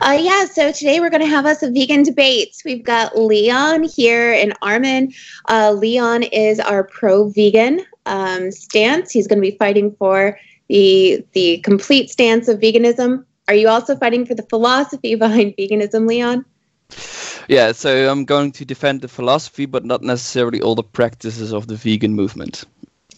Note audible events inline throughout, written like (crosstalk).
uh, yeah, so today we're going to have us a vegan debates. We've got Leon here and Armin. Uh, Leon is our pro-vegan um, stance. He's going to be fighting for the the complete stance of veganism. Are you also fighting for the philosophy (laughs) behind veganism, Leon? Yeah, so I'm going to defend the philosophy, but not necessarily all the practices of the vegan movement.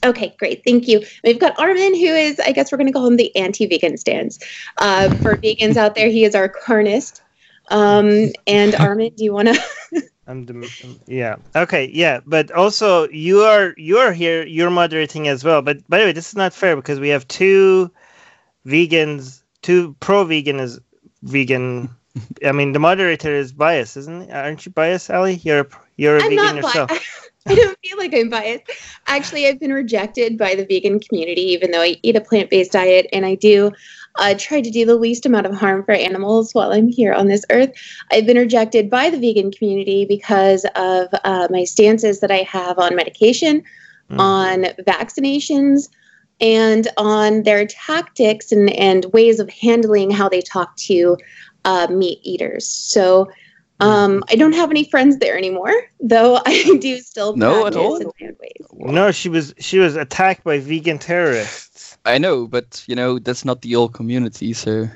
Okay, great. Thank you. We've got Armin, who is, I guess we're going to call him the anti vegan stance. Uh, for vegans out there, he is our carnist. Um, and Armin, do you want to? (laughs) I'm the yeah okay yeah but also you are you are here you're moderating as well but by the way this is not fair because we have two vegans two pro vegan is vegan (laughs) I mean the moderator is biased isn't it? aren't you biased Ali you're you're a I'm vegan not yourself bi- (laughs) I don't feel like I'm biased. Actually, I've been rejected by the vegan community, even though I eat a plant based diet and I do uh, try to do the least amount of harm for animals while I'm here on this earth. I've been rejected by the vegan community because of uh, my stances that I have on medication, Mm. on vaccinations, and on their tactics and, and ways of handling how they talk to uh, meat eaters. So, um, I don't have any friends there anymore, though I (laughs) do still No, at practice all? in plant no she was she was attacked by vegan terrorists I know, but you know that's not the old community. So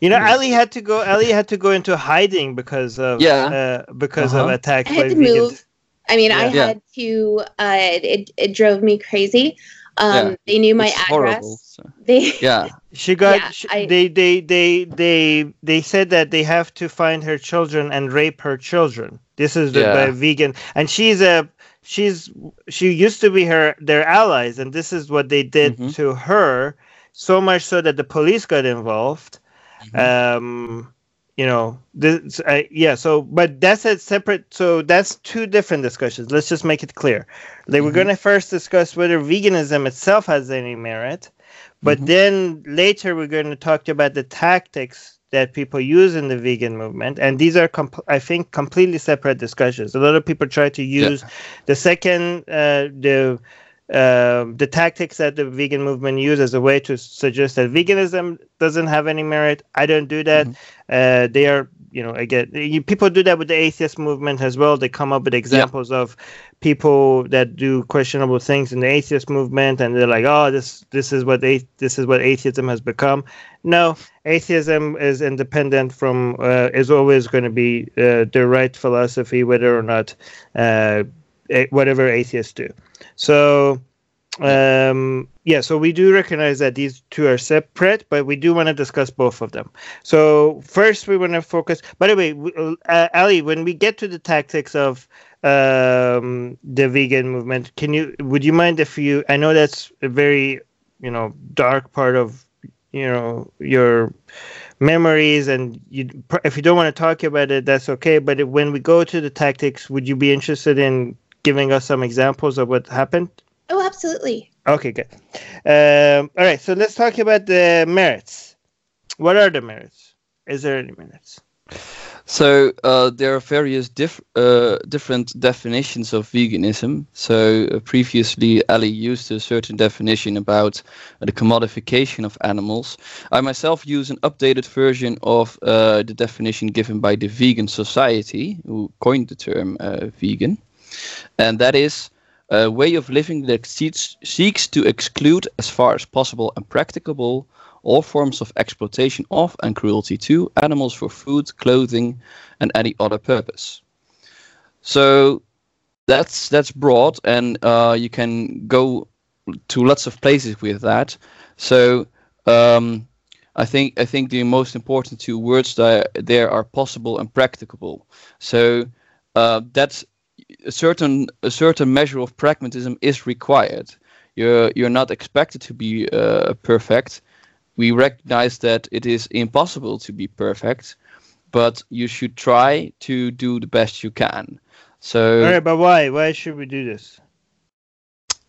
you know Ali had to go Ali had to go into hiding because of Yeah. uh, because of Uh-huh. attacks I by had to vegan move. I mean, I Yeah. had to. Uh, it it drove me crazy. Um, Yeah, They knew my it's address. horrible. So. (laughs) They Yeah, She got. Yeah, sh I- they, they, they, they, they said that they have to find her children and rape her children. This is the Yeah. by vegan, and she's a. She's she used to be her their allies, and this is what they did Mhm. to her. So much so that the police got involved. Mhm. Um, you know, this. Uh, yeah. So, but that's a separate. So that's two different discussions. Let's just make it clear. Like we're Mhm. gonna first discuss whether veganism itself has any merit. But Mhm. then later we're going to talk about the tactics that people use in the vegan movement, and these are, comp- I think, completely separate discussions. A lot of people try to use the second, uh, the um the tactics that the vegan movement use as a way to suggest that veganism doesn't have any merit. I don't do that. Uh, they are, you know, again, you, people do that with the atheist movement as well. They come up with examples of people that do questionable things in the atheist movement, and they're like, "Oh, this this is what a- this is what atheism has become." No, atheism is independent from uh, is always going to be uh, the right philosophy, whether or not uh, a- whatever atheists do. So um yeah so we do recognize that these two are separate but we do want to discuss both of them. So first we want to focus by the way uh, ali when we get to the tactics of um the vegan movement can you would you mind if you i know that's a very you know dark part of you know your memories and you if you don't want to talk about it that's okay but when we go to the tactics would you be interested in giving us some examples of what happened absolutely. Okay, good. Um, all right, so let's talk about the merits. What are the merits? Is there any merits? So uh, there are various diff- uh, different definitions of veganism. So uh, previously, Ali used a certain definition about uh, the commodification of animals. I myself use an updated version of uh, the definition given by the Vegan Society, who coined the term uh, vegan, and that is a way of living that seeks, seeks to exclude, as far as possible and practicable, all forms of exploitation of and cruelty to animals for food, clothing, and any other purpose. So that's that's broad, and uh, you can go to lots of places with that. So um, I think I think the most important two words that there are possible and practicable. So uh, that's a certain a certain measure of pragmatism is required. You're you're not expected to be uh, perfect. We recognize that it is impossible to be perfect, but you should try to do the best you can. So All right, but why? Why should we do this?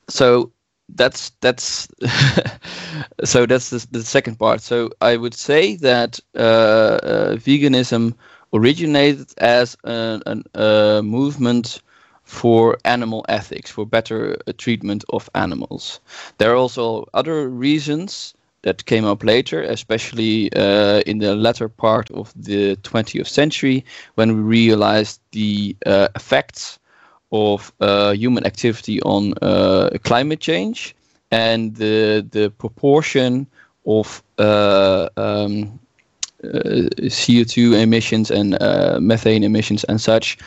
so that's that's (laughs) so that's the, the second part so i would say that uh, uh, veganism originated as a, an, a movement for animal ethics for better uh, treatment of animals. There are also other reasons that came up later, especially uh, in the latter part of the 20th century, when we realized the uh, effects of uh, human activity on uh, climate change and the the proportion of uh, um, CO2 emissions and methane emissions and such.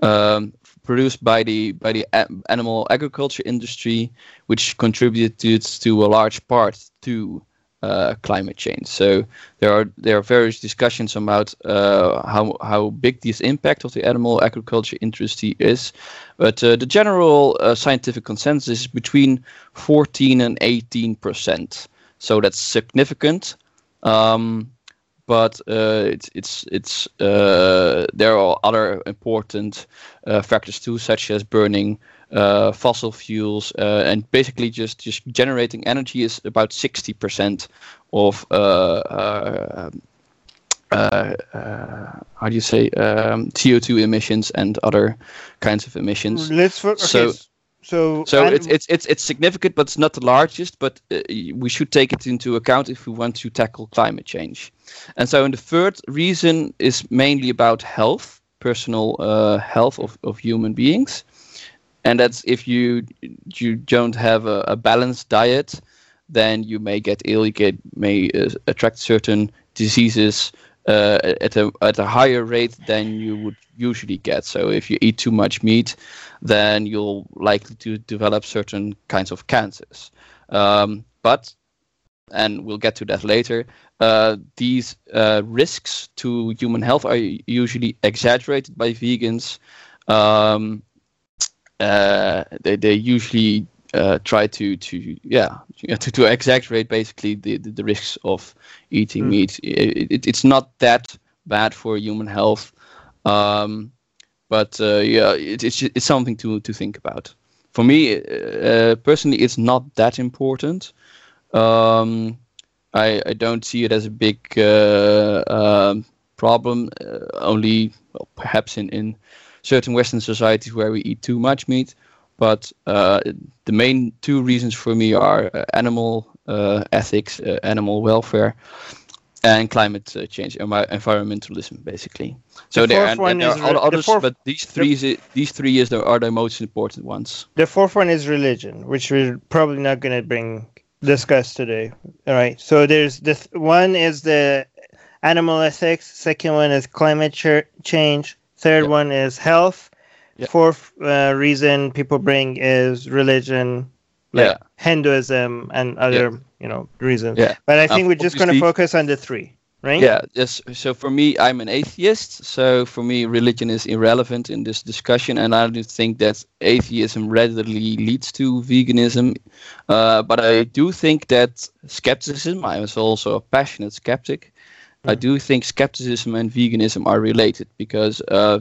Um, produced by the by the animal agriculture industry, which contributed to a large part to uh, climate change. So there are there are various discussions about uh, how how big this impact of the animal agriculture industry is, but uh, the general uh, scientific consensus is between 14 and 18 percent. So that's significant. Um, but uh, it's it's it's uh, there are other important uh, factors too, such as burning uh, fossil fuels uh, and basically just just generating energy is about sixty percent of uh, how do you say um, CO two emissions and other kinds of emissions. Let's okay. so so, so it's, it's it's it's significant, but it's not the largest. But uh, we should take it into account if we want to tackle climate change. And so, and the third reason is mainly about health, personal uh, health of, of human beings, and that's if you you don't have a, a balanced diet, then you may get ill. You get may uh, attract certain diseases uh, at a at a higher rate than you would usually get. So if you eat too much meat then you'll likely to develop certain kinds of cancers. Um, but, and we'll get to that later, uh, these uh, risks to human health are usually exaggerated by vegans. Um, uh, they, they usually uh, try to to yeah (laughs) to, to exaggerate basically the, the, the risks of eating mm. meat. It, it, it's not that bad for human health. Um, but uh, yeah, it, it's it's something to to think about. For me uh, personally, it's not that important. Um, I I don't see it as a big uh, um, problem. Uh, only well, perhaps in in certain Western societies where we eat too much meat. But uh, the main two reasons for me are uh, animal ethics, animal welfare, and climate uh, change, environmentalism, basically. So the there, and, and there are others, the but these three, the, these three is the, are the most important ones. The fourth one is religion, which we're probably not going to bring discuss today. All right. So there's the one is the animal ethics. Second one is climate ch- change. Third one is health. Yep. Fourth uh, reason people bring is religion, like yeah. Hinduism and other yeah. you know reasons. Yeah. But I think um, we're just going to focus on the three, right? Yeah. Yes. So for me, I'm an atheist. So for me, religion is irrelevant in this discussion, and I do think that atheism readily leads to veganism. Uh, but I do think that skepticism. I was also a passionate skeptic. I do think skepticism and veganism are related because uh,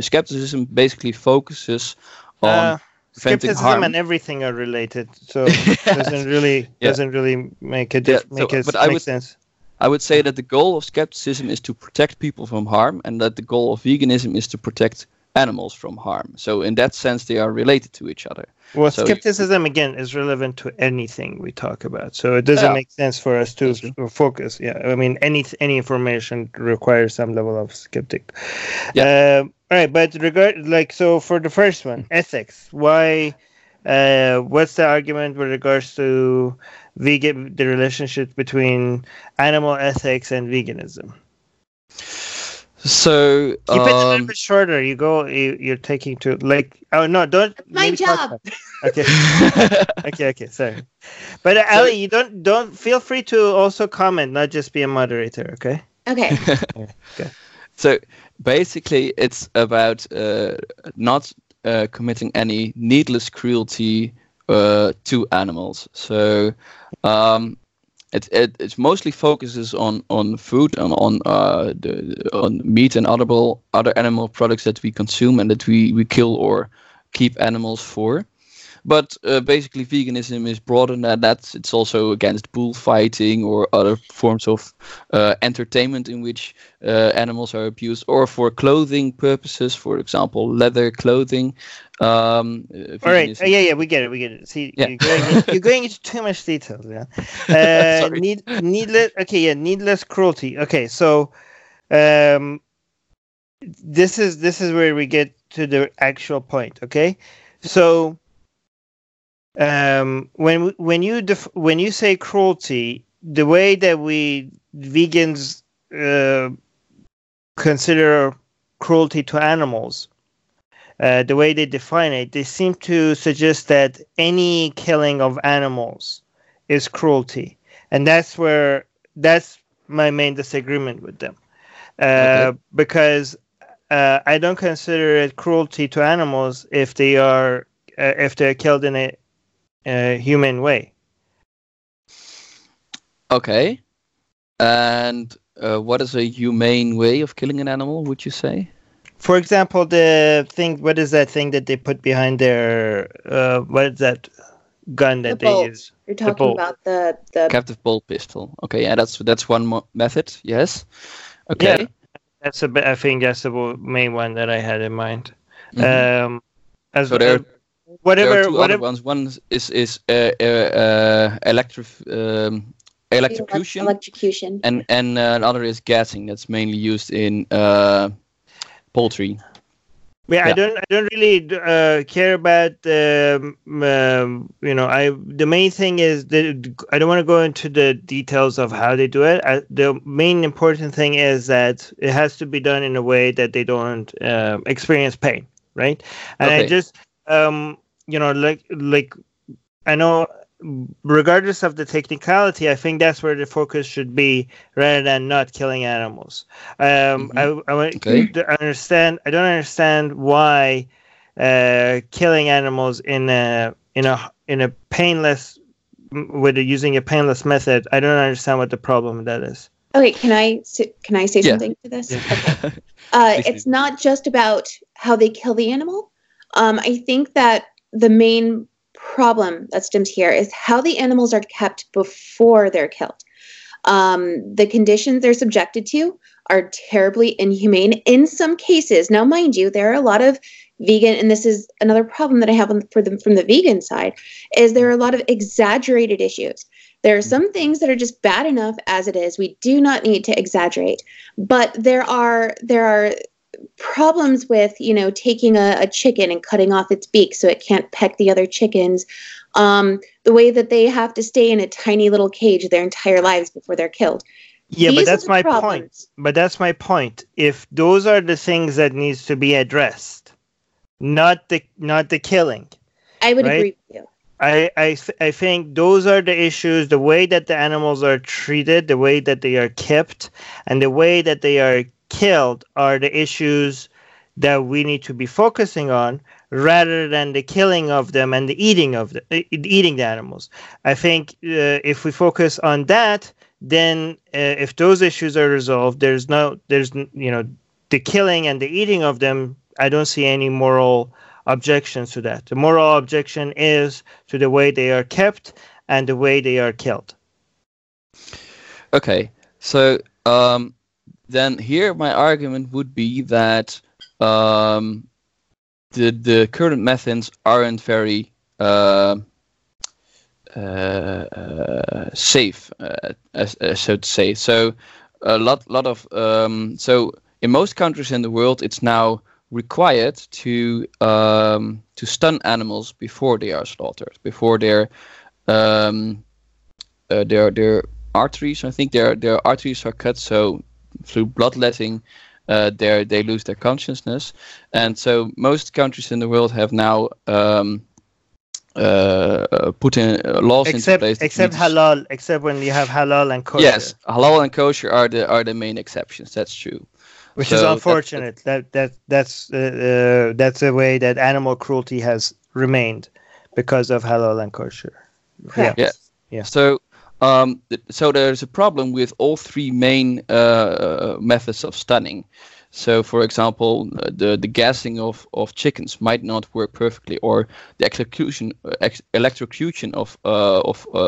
skepticism basically focuses on. Uh, skepticism harm. and everything are related so (laughs) doesn't really yeah. doesn't really make a yeah, so, make, but I would, sense i would say that the goal of skepticism is to protect people from harm and that the goal of veganism is to protect animals from harm so in that sense they are related to each other well so skepticism again is relevant to anything we talk about so it doesn't yeah. make sense for us to focus yeah i mean any any information requires some level of skeptic yeah. Uh, all right, but regard like so for the first one, ethics. Why? Uh, what's the argument with regards to vegan the relationship between animal ethics and veganism? So keep um, it a little um, bit shorter. You go. You, are taking to like. Oh no! Don't. My job. Okay. (laughs) okay. Okay. Sorry, but uh, Ali, you don't don't feel free to also comment, not just be a moderator. Okay. Okay. (laughs) okay. So basically, it's about uh, not uh, committing any needless cruelty uh, to animals. So um, it, it it mostly focuses on on food and on uh, the on meat and other other animal products that we consume and that we we kill or keep animals for. But uh, basically veganism is broader than that. It's also against bullfighting or other forms of uh, entertainment in which uh, animals are abused, or for clothing purposes, for example, leather clothing. Um, uh, All right. Uh, yeah, yeah, we get it. We get it. See, Yeah. you're, going, you're going into too much detail. Yeah. (laughs) Uh, need, needless. Okay. Yeah. Needless cruelty. Okay. So, um, this is this is where we get to the actual point. Okay. So, um, when when you def- when you say cruelty, the way that we vegans uh, consider cruelty to animals uh, the way they define it, they seem to suggest that any killing of animals is cruelty, and that's where that's my main disagreement with them, uh, Okay. because uh, I don't consider it cruelty to animals if they are uh, if they're killed in a, a human way. Okay. And uh, what is a humane way of killing an animal? Would you say? For example, the thing what is that thing that they put behind their uh, what is that gun that The they bolt. use? You're The talking bolt. about the the Captive bolt pistol. Okay, yeah, that's that's one mo- method. Yes. Okay. Yeah. That's a bit, I think that's the main one that I had in mind. Mhm. Um, as so there, uh, whatever, there are two whatever. other ones. One is is uh, uh, uh, electric um, electrocution, electrocution. and and uh, another is gassing. That's mainly used in uh, poultry. Yeah, I don't, I don't really uh, care about um, um, you know, I the main thing is that I don't want to go into the details of how they do it. I, the main important thing is that it has to be done in a way that they don't uh, experience pain, right? And I just, um, you know, like like I know, regardless of the technicality, I think that's where the focus should be rather than not killing animals. Um, I, I want Okay. to understand. I don't understand why uh, killing animals in a in a in a painless with using a painless method. I don't understand what the problem that is. Okay, can I can I say Yeah. something to this? Okay. (laughs) Uh, it's not just about how they kill the animal. Um, I think that the main problem that stems here is how the animals are kept before they're killed. Um, the conditions they're subjected to are terribly inhumane in some cases. Now, mind you, there are a lot of vegan, and this is another problem that I have for them from the vegan side, is there are a lot of exaggerated issues. There are some things that are just bad enough as it is. We do not need to exaggerate, but there are there are problems with you know taking a, a chicken and cutting off its beak so it can't peck the other chickens. Um, the way that they have to stay in a tiny little cage their entire lives before they're killed. Yeah, These but that's my point. But that's my point. If those are the things that needs to be addressed, not the not the killing. I would Right. agree with you. I, I, th- I think those are the issues the way that the animals are treated, the way that they are kept, and the way that they are killed are the issues that we need to be focusing on rather than the killing of them and the eating of the uh, eating the animals. I think uh, if we focus on that, then uh, if those issues are resolved, there's no there's you know the killing and the eating of them. I don't see any moral objections to that. The moral objection is to the way they are kept and the way they are killed. Okay, so um, then here my argument would be that um, the the current methods aren't very uh, uh, uh, safe, uh, as, as so to say. So a lot lot of um, so in most countries in the world, it's now required to um, to stun animals before they are slaughtered, before they're um, uh, their their arteries. I think their their arteries are cut, so through bloodletting, uh, they they lose their consciousness, and so most countries in the world have now um, uh, uh, put in uh, laws into Except place. except need s- halal, except when you have halal and kosher. Yes, halal and kosher are the are the main exceptions. That's true. which So is unfortunate. That that that's uh, uh, that's a way that animal cruelty has remained because of halal and kosher. Correct. Yeah. Yeah. So Um, th- so there's a problem with all three main uh, methods of stunning. So, for example, uh, the the gassing of, of chickens might not work perfectly, or the execution uh, ex- electrocution of uh, of uh,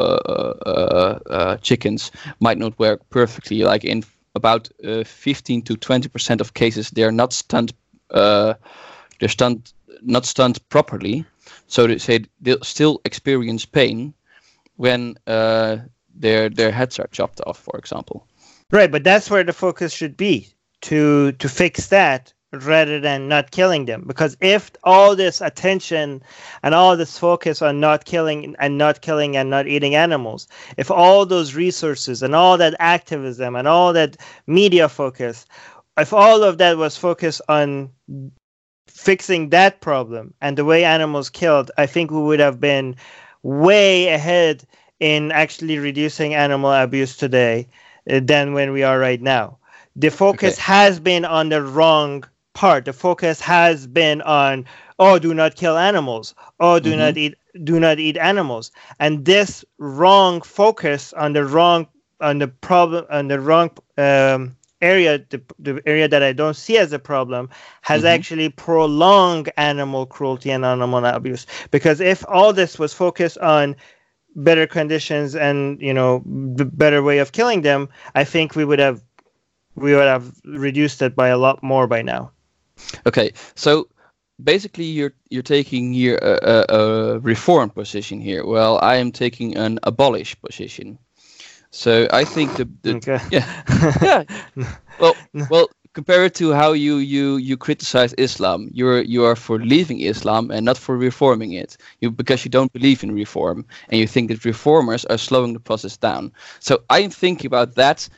uh, uh, chickens might not work perfectly. Like in about uh, 15 to 20 percent of cases, they're not stunned. Uh, they're stunned not stunned properly, so they say they'll still experience pain when uh, their their heads are chopped off, for example. Right, but that's where the focus should be to to fix that rather than not killing them. Because if all this attention and all this focus on not killing and not killing and not eating animals, if all those resources and all that activism and all that media focus, if all of that was focused on fixing that problem and the way animals killed, I think we would have been way ahead in actually reducing animal abuse today uh, than when we are right now. The focus Okay. has been on the wrong part. The focus has been on oh, do not kill animals. Oh, do Mhm. not eat do not eat animals. And this wrong focus on the wrong on the problem on the wrong um, area, the, the area that I don't see as a problem, has Mhm. actually prolonged animal cruelty and animal abuse. Because if all this was focused on better conditions and you know b- better way of killing them, I think we would have we would have reduced it by a lot more by now. Okay, so basically you're you're taking here a, a, a reform position here. Well, I am taking an abolish position. So I think the, the Okay. yeah (laughs) yeah (laughs) well well compared to how you you you criticize Islam, you're you are for leaving Islam and not for reforming it. You because you don't believe in reform and you think that reformers are slowing the process down. So I'm thinking about that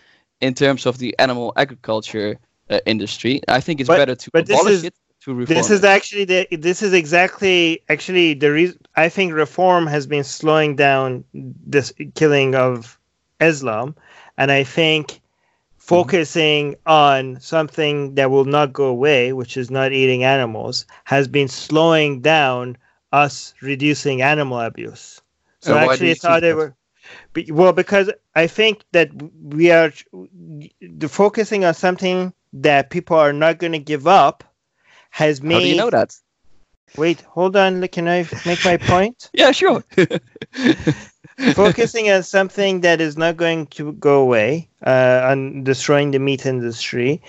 in terms of the animal agriculture uh, industry. I think it's But- better to abolish is- it to reform. This it. is actually the this is exactly actually the reason I think reform has been slowing down this killing of Islam, and I think Mm-hmm. focusing on something that will not go away, which is not eating animals, has been slowing down us reducing animal abuse. So And actually, it's how they were. Be- Well, because I think that we are the focusing on something that people are not going to give up has made. How do you know that? Wait, hold on. Can I make my point? (laughs) Yeah, sure. (laughs) focusing on something that is not going to go away, uh, on destroying the meat industry,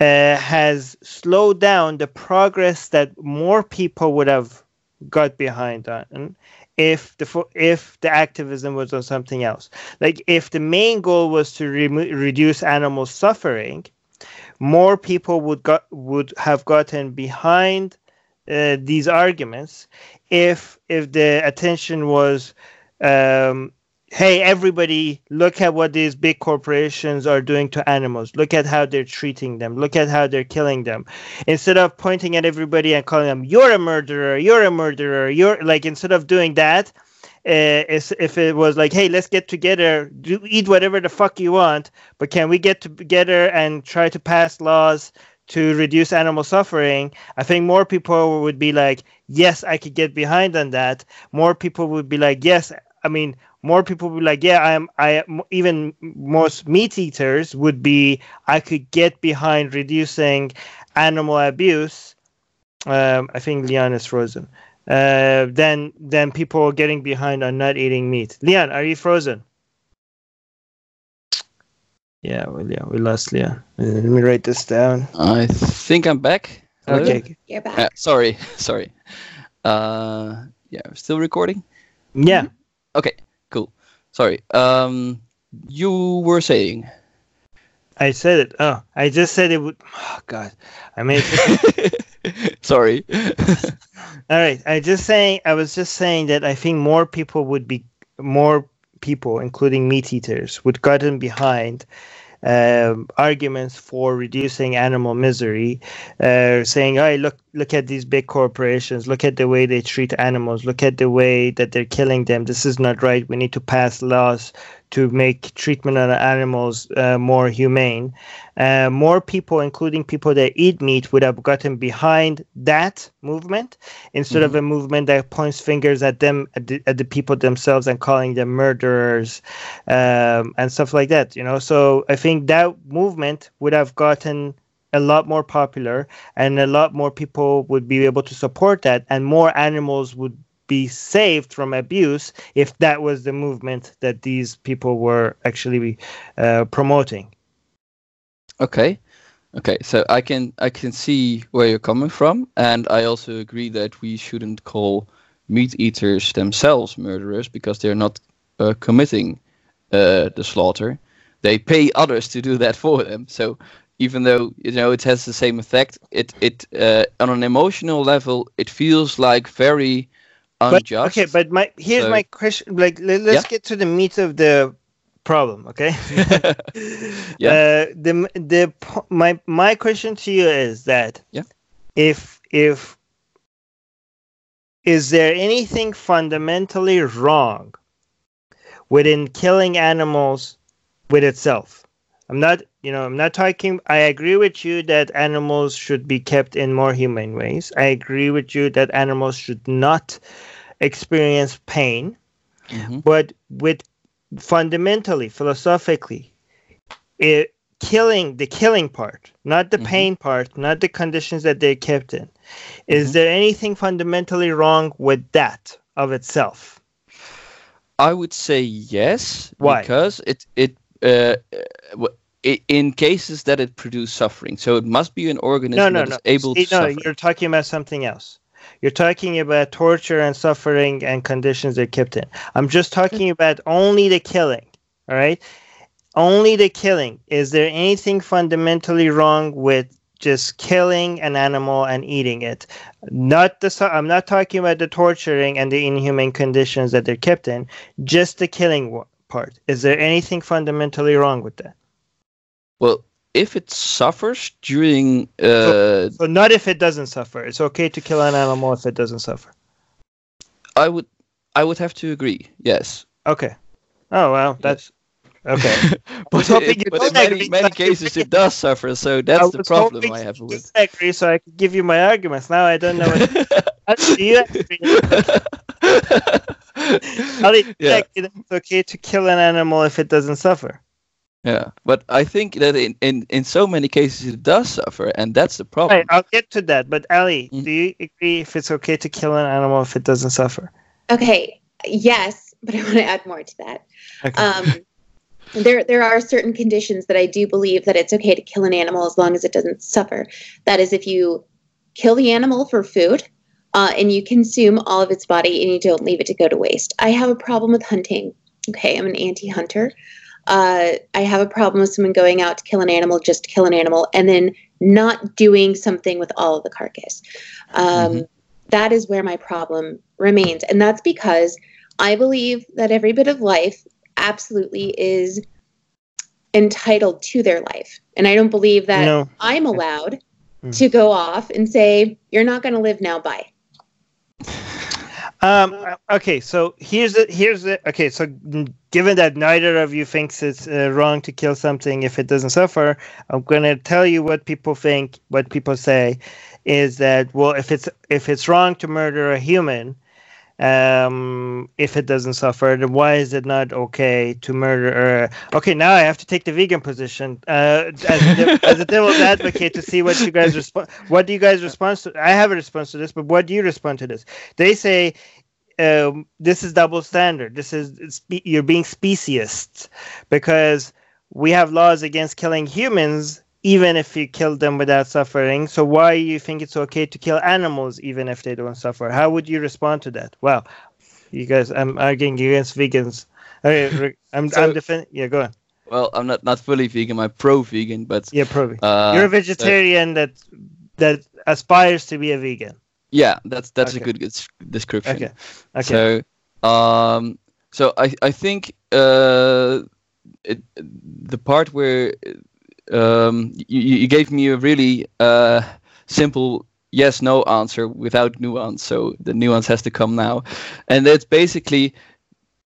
uh, has slowed down the progress that more people would have got behind on if the if the activism was on something else. Like if the main goal was to reduce animal suffering, more people would got would have gotten behind uh, these arguments if if the attention was um, hey everybody look at what these big corporations are doing to animals. Look at how they're treating them. Look at how they're killing them. Instead of pointing at everybody and calling them you're a murderer you're a murderer you're like instead of doing that uh, if it was like hey let's get together do eat whatever the fuck you want but can we get together and try to pass laws to reduce animal suffering? I think more people would be like yes i could get behind on that. More people would be like yes i mean more people would be like yeah i am i am even most meat eaters would be i could get behind reducing animal abuse um, i think leon is frozen uh, than than people getting behind on not eating meat leon are you frozen yeah well yeah we lost leon Uh, let me write this down I think I'm back. Hello? okay You're back. Uh, sorry, (laughs) sorry. Uh, yeah, still recording. yeah Okay, cool. Sorry. Um, you were saying. I said it. Oh, I just said it would. Oh God, I made. (laughs) sorry. (laughs) All right, I just saying. I was just saying that I think more people would be more people, including meat eaters, would gotten behind um, arguments for reducing animal misery, uh, saying, "Hey, look, look at these big corporations. Look at the way they treat animals. Look at the way that they're killing them. This is not right. We need to pass laws to make treatment on animals uh, more humane. Uh, more people, including people that eat meat, would have gotten behind that movement instead mm-hmm. of a movement that points fingers at them, at the, at the people themselves, and calling them murderers um, and stuff like that. You know, so I think that movement would have gotten a lot more popular and a lot more people would be able to support that and more animals would be saved from abuse if that was the movement that these people were actually uh, promoting. Okay. Okay. So i can i can see where you're coming from. And i also agree that we shouldn't call meat eaters themselves murderers because they're not uh, committing uh, the slaughter. They pay others to do that for them. So even though you know it has the same effect it it uh, on an emotional level it feels like very unjust but, okay but my here's so, my question like let, us yeah? get to the meat of the problem okay? (laughs) Yeah. (laughs) Uh, the the my my question to you is that yeah. if if is there anything fundamentally wrong within killing animals with itself i'm not you know, I'm not talking. I agree with you that animals should be kept in more humane ways. I agree with you that animals should not experience pain. Mm-hmm. But with fundamentally, philosophically, it, killing the killing part, not the mm-hmm. pain part, not the conditions that they're kept in. Is mm-hmm. there anything fundamentally wrong with that of itself? I would say yes. Why? Because it it uh, in cases that it produces suffering. So it must be an organism no, no, that no. is able See, to no, suffer. you're talking about something else. You're talking about torture and suffering and conditions they're kept in. I'm just talking mm. about only the killing. All right, only the killing. Is there anything fundamentally wrong with just killing an animal and eating it? Not the. I'm not talking about the torturing and the inhumane conditions that they're kept in. Just the killing part. Is there anything fundamentally wrong with that? Well, if it suffers during. Uh, so, so, not if it doesn't suffer. It's okay to kill an animal if it doesn't suffer. I would, I would have to agree. Yes. Okay. Oh well, that's okay. (laughs) but, it, but in many, many cases it does suffer, so (laughs) that's the problem I have with. it. agree, so I could give you my arguments. Now I don't know. What, do (laughs) you agree? yeah. it's okay to kill an animal if it doesn't suffer. Yeah, but I think that in, in, in so many cases it does suffer, and that's the problem. Right, I'll get to that. But Ali, mm. do you agree if it's okay to kill an animal if it doesn't suffer? Okay, yes, but I (laughs) want to add more to that. Okay. Um, there, there are certain conditions that I do believe that it's okay to kill an animal as long as it doesn't suffer. That is, if you kill the animal for food, uh, and you consume all of its body and you don't leave it to go to waste. I have a problem with hunting. Okay, I'm an anti-hunter uh, I have a problem with someone going out to kill an animal just to kill an animal and then not doing something with all of the carcass. Um, mm-hmm. that is where my problem remains. And that's because I believe that every bit of life absolutely is entitled to their life. And I don't believe that no. I'm allowed mm. to go off and say, you're not going to live now, bye. Um, okay, so here's the here's the okay. So given that neither of you thinks it's uh, wrong to kill something if it doesn't suffer, I'm gonna tell you what people think. What people say is that well, if it's if it's wrong to murder a human, um, if it doesn't suffer, then why is it not okay to murder? Uh, okay, now I have to take the vegan position uh, as, a, (laughs) as a devil's advocate to see what you guys (laughs) respond. What do you guys respond to? I have a response to this, but what do you respond to this? They say um, this is double standard. This is you're being speciest because we have laws against killing humans even if you kill them without suffering. So why do you think it's okay to kill animals even if they don't suffer? How would you respond to that? Well, you guys, I'm arguing against vegans. Okay, (laughs) I'm so, I'm defending. Yeah, go on. Well, I'm not not fully vegan. I'm pro-vegan, but yeah, pro. Uh, You're a vegetarian so, that that aspires to be a vegan. Yeah, that's that's okay. a good description. Okay. Okay. So, um, so I I think uh, it, the part where um, you, you gave me a really uh, simple yes no answer without nuance so the nuance has to come now and that's basically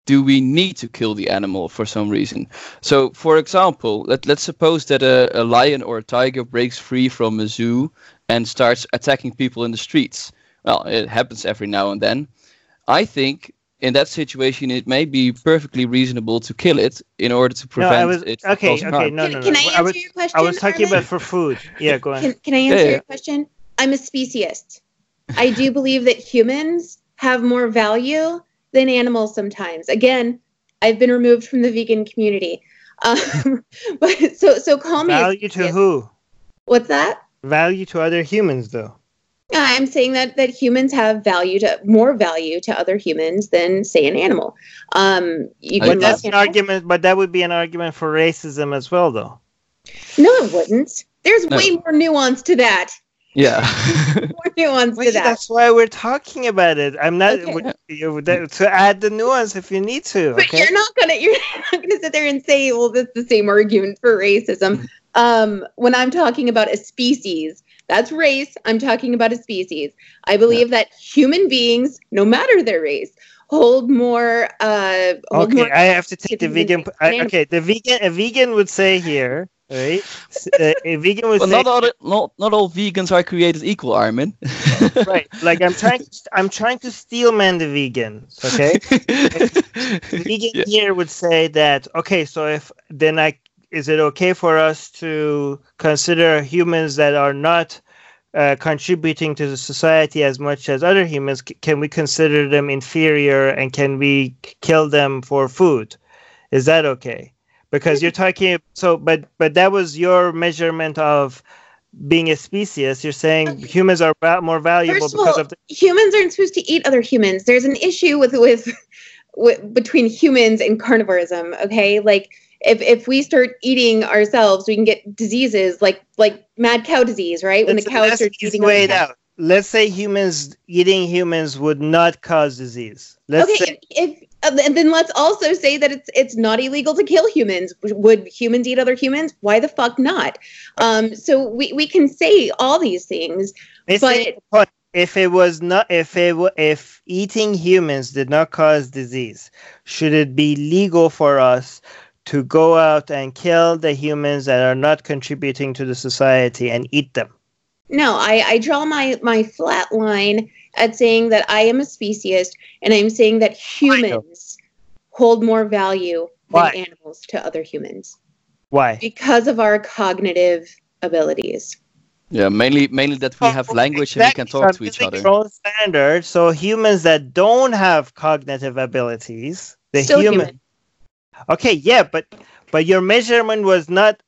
do we need to kill the animal for some reason? So, for example, let, let's suppose that a, a lion or a tiger breaks free from a zoo and starts attacking people in the streets. Well, it happens every now and then. I think in that situation, it may be perfectly reasonable to kill it in order to prevent no, I was, it. Okay, okay, harm. no, Can, no, no. can I answer I was, your question? I was talking Armin? about for food. Yeah, go ahead. Can, can I answer Yeah, yeah. your question? I'm a speciesist. I do (laughs) believe that humans have more value than animals sometimes. Again, I've been removed from the vegan community. (laughs) Um, (laughs) but so so call me Value to who? What's that? Value to other humans, though. I'm saying that that humans have value to more value to other humans than say an animal. Um, you I- But that's an animals. argument. But that would be an argument for racism as well, though. No, it wouldn't. There's No. way more nuance to that. Yeah. (laughs) More nuance Wait, to that. that's why we're talking about it. I'm not Okay. you- to add the nuance if you need to. But Okay. you're not gonna (laughs) you're not gonna sit there and say, well, that's the same argument for racism. Um, when I'm talking about a species, that's race. I'm talking about a species. I believe that human beings, no matter their race, hold more. Uh, hold Okay, more I have to take the vegan. I, okay, the vegan. A vegan would say here, right? Uh, a vegan would well, say, not all not not all vegans are created equal, Armin. (laughs) right? Like I'm trying. I'm trying to steel man the vegans. Okay. The (laughs) vegan Yeah. here would say that okay so if then i is it okay for us to consider humans that are not uh, contributing to the society as much as other humans C- can we consider them inferior and can we kill them for food is that okay because you're talking so but but that was your measurement of being a species you're saying Okay. humans are more valuable First of because all, of the humans aren't supposed to eat other humans. There's an issue with with, (laughs) with between humans and carnivorism. Okay, like if if we start eating ourselves, we can get diseases like like mad cow disease, right? When the cows let's eating way it out. Let's say humans eating humans would not cause disease. Let's okay, say if, if uh, and then let's also say that it's it's not illegal to kill humans. Would humans eat other humans? Why the fuck not? Um, so we we can say all these things. but- if it was not if it if eating humans did not cause disease, should it be legal for us to go out and kill the humans that are not contributing to the society and eat them? No, I, I draw my, my flat line at saying that I am a speciesist and I'm saying that humans hold more value than animals to other humans Why? because of our cognitive abilities. yeah, mainly mainly that we have language and we can Exactly, so talk to each other. your standard. So humans that don't have cognitive abilities, the Still human, human. Okay, yeah, but but your measurement was not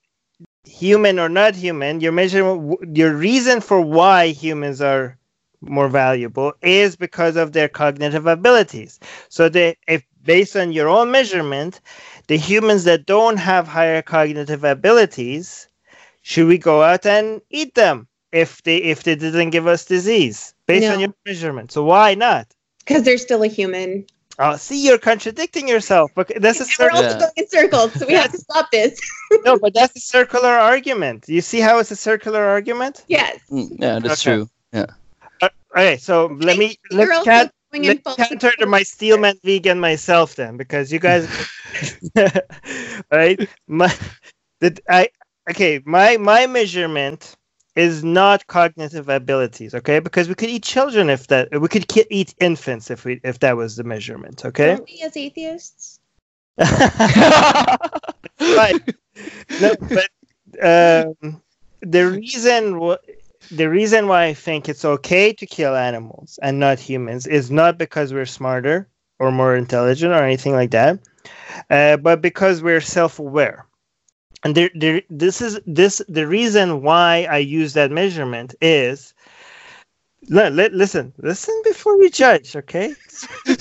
human or not human. Your measurement, your reason for why humans are more valuable is because of their cognitive abilities. So they, if based on your own measurement, the humans that don't have higher cognitive abilities, should we go out and eat them if they if they didn't give us disease based on your measurement? So why not? Because they're still a human. Oh, see, you're contradicting yourself. But that's a And we're certain. also Yeah. going in circles, so we have to stop this. (laughs) no, but that's a circular argument. You see how it's a circular argument? yes. Mm, yeah, that's Okay. true. Yeah. Uh, okay, so let me let's also can, going let's counter to my steelman vegan myself then, because you guys, (laughs) (laughs) right? My that I okay. My my measurement is not cognitive abilities. Okay, because we could eat children if that we could eat infants if we if that was the measurement. Okay. Don't we as atheists? (laughs) right. No, but um, the reason wh- the reason why I think it's okay to kill animals and not humans is not because we're smarter or more intelligent or anything like that, uh, but because we're self-aware. And there, there, this is this the reason why I use that measurement is. li- li- listen, listen before you judge, okay? (laughs)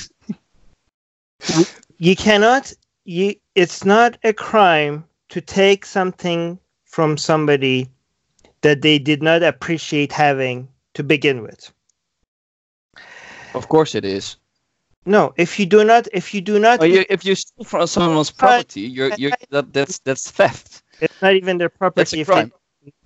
you cannot you it's not a crime to take something from somebody that they did not appreciate having to begin with Of course it is. No if you do not if you do not you, if you steal from someone's property, you're, you're that, that's that's theft. it's not even their That's property a if they.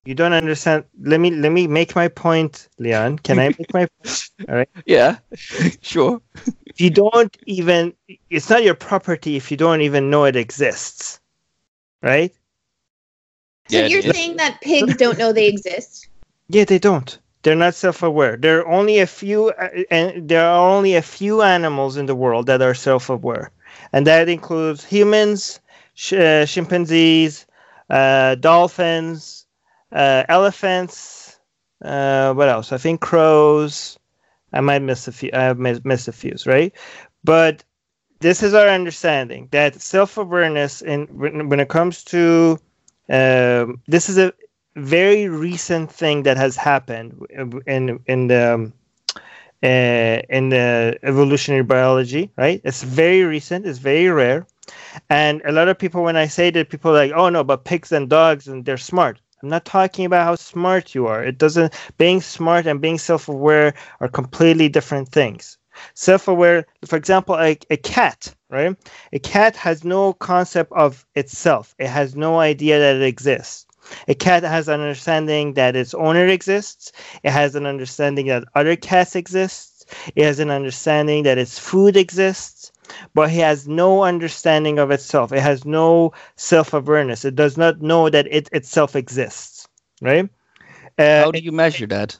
You don't understand. Let me let me make my point, Leon. Can I make my point? (laughs) All right. Yeah, (laughs) sure. If you don't even, it's not your property if you don't even know it exists, right? So Yeah, you're saying that pigs don't know they exist? Yeah, they don't. They're not self-aware. There are only a few, uh, and there are only a few animals in the world that are self-aware, and that includes humans, sh- uh, chimpanzees, uh, dolphins, uh, elephants. Uh, what else? I think crows. I might miss a few. I have miss- missed a few, right? But this is our understanding that self-awareness, when, when it comes to um, this is a very recent thing that has happened in in the uh, in the evolutionary biology, right? It's very recent. It's very rare, and a lot of people, when I say that, people are like, "Oh no, but pigs and dogs and they're smart." I'm not talking about how smart you are. It doesn't. Being smart and being self-aware are completely different things. Self-aware, for example, a, a cat, right? A cat has no concept of itself. It has no idea that it exists. A cat has an understanding that its owner exists. It has an understanding that other cats exist. It has an understanding that its food exists. But it has no understanding of itself. It has no self-awareness. It does not know that it itself exists. Right? Uh, How do you measure that?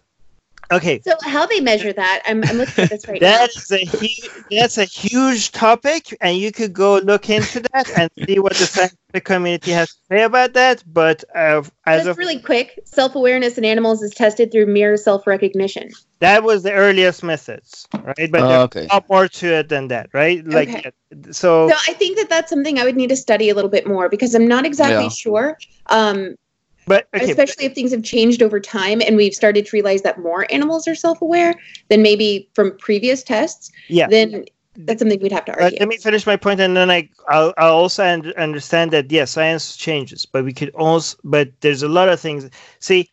Okay. So how they measure that? I'm, I'm looking at this (laughs) right now. That is a hu- that's a huge topic, and you could go look into that and see what the scientific community has to say about that. But uh, as Just of really quick, self-awareness in animals is tested through mirror self-recognition. that was the earliest methods, right? But Oh, there's okay. a lot more to it than that, right? Like Okay. so. So I think that that's something I would need to study a little bit more because I'm not exactly Yeah. sure. Um, But okay, especially if things have changed over time and we've started to realize that more animals are self-aware than maybe from previous tests. yeah. Then that's something we'd have to But argue. let me finish my point, and then I I'll, I'll also un- understand that yes, science changes, but we could also but there's a lot of things. See,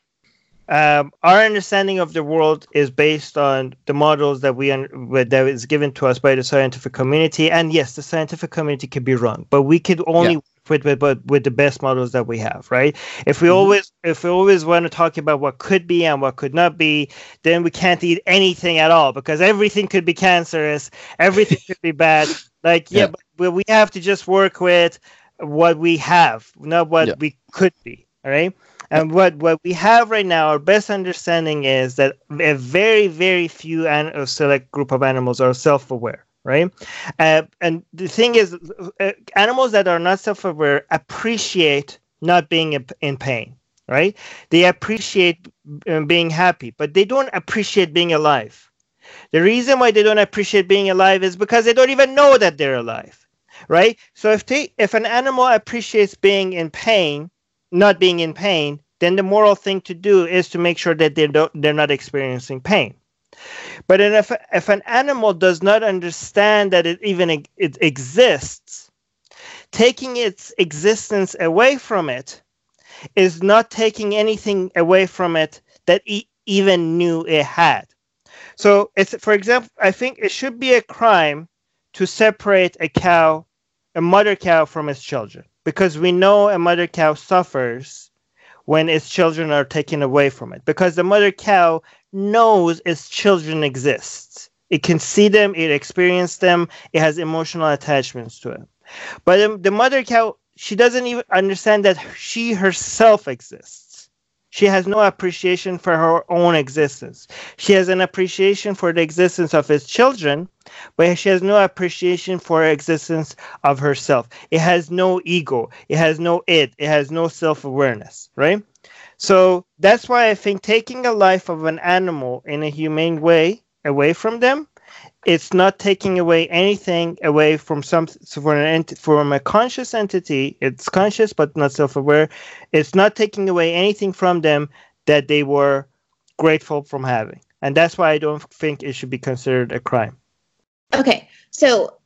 um, our understanding of the world is based on the models that we un- that is given to us by the scientific community, and yes, the scientific community could be wrong, but we could only. Yeah. With, with, with, with the best models that we have, right? If we Mhm. always if we always want to talk about what could be and what could not be, then we can't eat anything at all because everything could be cancerous, everything could be bad. (laughs) Like, yeah, Yeah. but we- have to just work with what we have, not what Yeah. we could be. All right. And what, what we have right now, our best understanding is that a very, very few an- a select group of animals are self aware, right? Uh, and the thing is, uh, animals that are not self aware appreciate not being in- in pain, right? They appreciate uh, being happy, but they don't appreciate being alive. The reason why they don't appreciate being alive is because they don't even know that they're alive, right? So if they if an animal appreciates being in pain, not being in pain, then the moral thing to do is to make sure that they don't they're not experiencing pain. But if if an animal does not understand that it even it exists, taking its existence away from it is not taking anything away from it that it even knew it had. So it's for example, I think it should be a crime to separate a cow, a mother cow from its children, because we know a mother cow suffers when its children are taken away from it, because the mother cow knows its children exist. It can see them, it experiences them, it has emotional attachments to it. But the, the mother cow, she doesn't even understand that she herself exists. She has no appreciation for her own existence. She has an appreciation for the existence of his children, but she has no appreciation for existence of herself. It has no ego. It has no it. It has no self awareness, right? So that's why I think taking a life of an animal in a humane way away from them, it's not taking away anything away from some so for an ent- from a conscious entity. It's conscious but not self-aware. It's not taking away anything from them that they were grateful from having, and that's why I don't think it should be considered a crime. Okay, so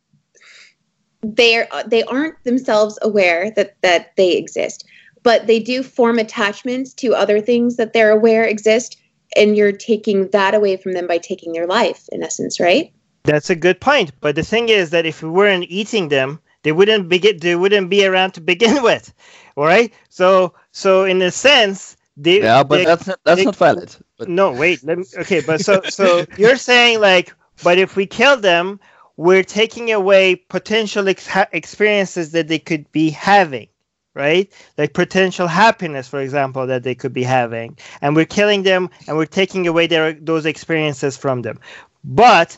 they're they aren't themselves aware that that they exist, but they do form attachments to other things that they're aware exist, and you're taking that away from them by taking their life, in essence, right? That's a good point. But the thing is that if we weren't eating them, they wouldn't begin. They wouldn't be around to begin (laughs) with, all right? So, so in a sense, they yeah, but they, that's not, that's they, not valid. But no, wait. Let me. Okay, but so so (laughs) you're saying like, but if we kill them, we're taking away potential ex- experiences that they could be having, right? Like potential happiness, for example, that they could be having, and we're killing them, and we're taking away their those experiences from them. But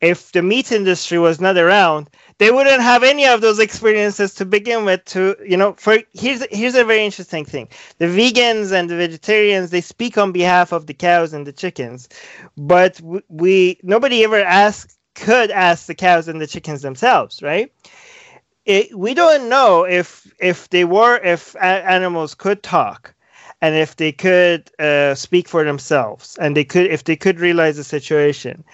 if the meat industry was not around, they wouldn't have any of those experiences to begin with to you know for here's here's a very interesting thing the vegans and the vegetarians they speak on behalf of the cows and the chickens but we nobody ever asked could ask the cows and the chickens themselves right it, we don't know if if they were if animals could talk and if they could uh, speak for themselves and they could if they could realize the situation.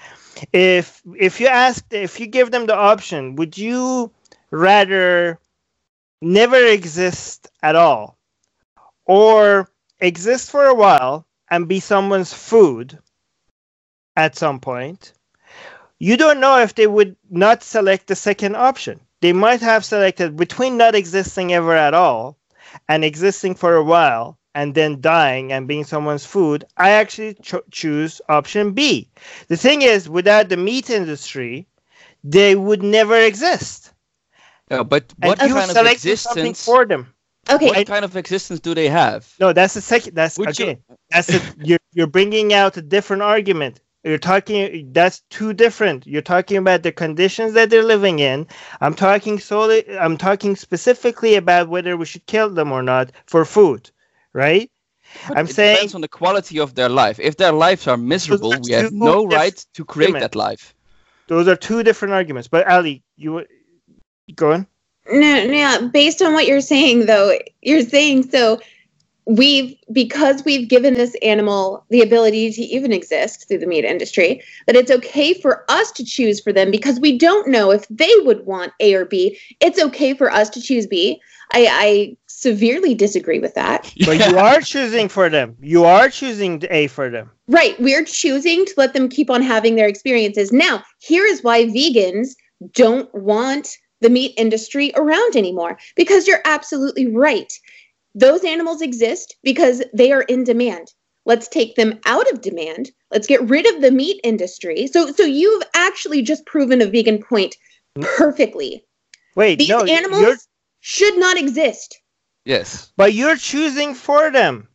If if you ask if you give them the option would you rather never exist at all or exist for a while and be someone's food at some point? You don't know if they would not select the second option they might have selected between not existing ever at all and existing for a while and then dying and being someone's food, I actually cho- choose option B. The thing is, without the meat industry, they would never exist. Yeah, but what and kind of existence for them? Okay. What kind of existence do they have? No, that's the second. That's Would okay. you- That's a, you're you're bringing out a different argument. You're talking. That's too different. You're talking about the conditions that they're living in. I'm talking solely. I'm talking specifically about whether we should kill them or not for food, right? But I'm it saying- depends on the quality of their life. If their lives are miserable, we have no different right to create arguments. that life. Those are two different arguments. But Ali, you were- go on. No, no. Based on what you're saying, though, you're saying so. We've because we've given this animal the ability to even exist through the meat industry, that it's okay for us to choose for them because we don't know if they would want A or B. It's okay for us to choose B. I, I severely disagree with that. (laughs) But you are choosing for them. You are choosing A for them. Right. We're choosing to let them keep on having their experiences. Now, here is why vegans don't want the meat industry around anymore. Because you're absolutely right. Those animals exist because they are in demand. Let's take them out of demand. Let's get rid of the meat industry. So so you've actually just proven a vegan point perfectly. Wait, These no, animals you're, should not exist. Yes. but you're choosing for them.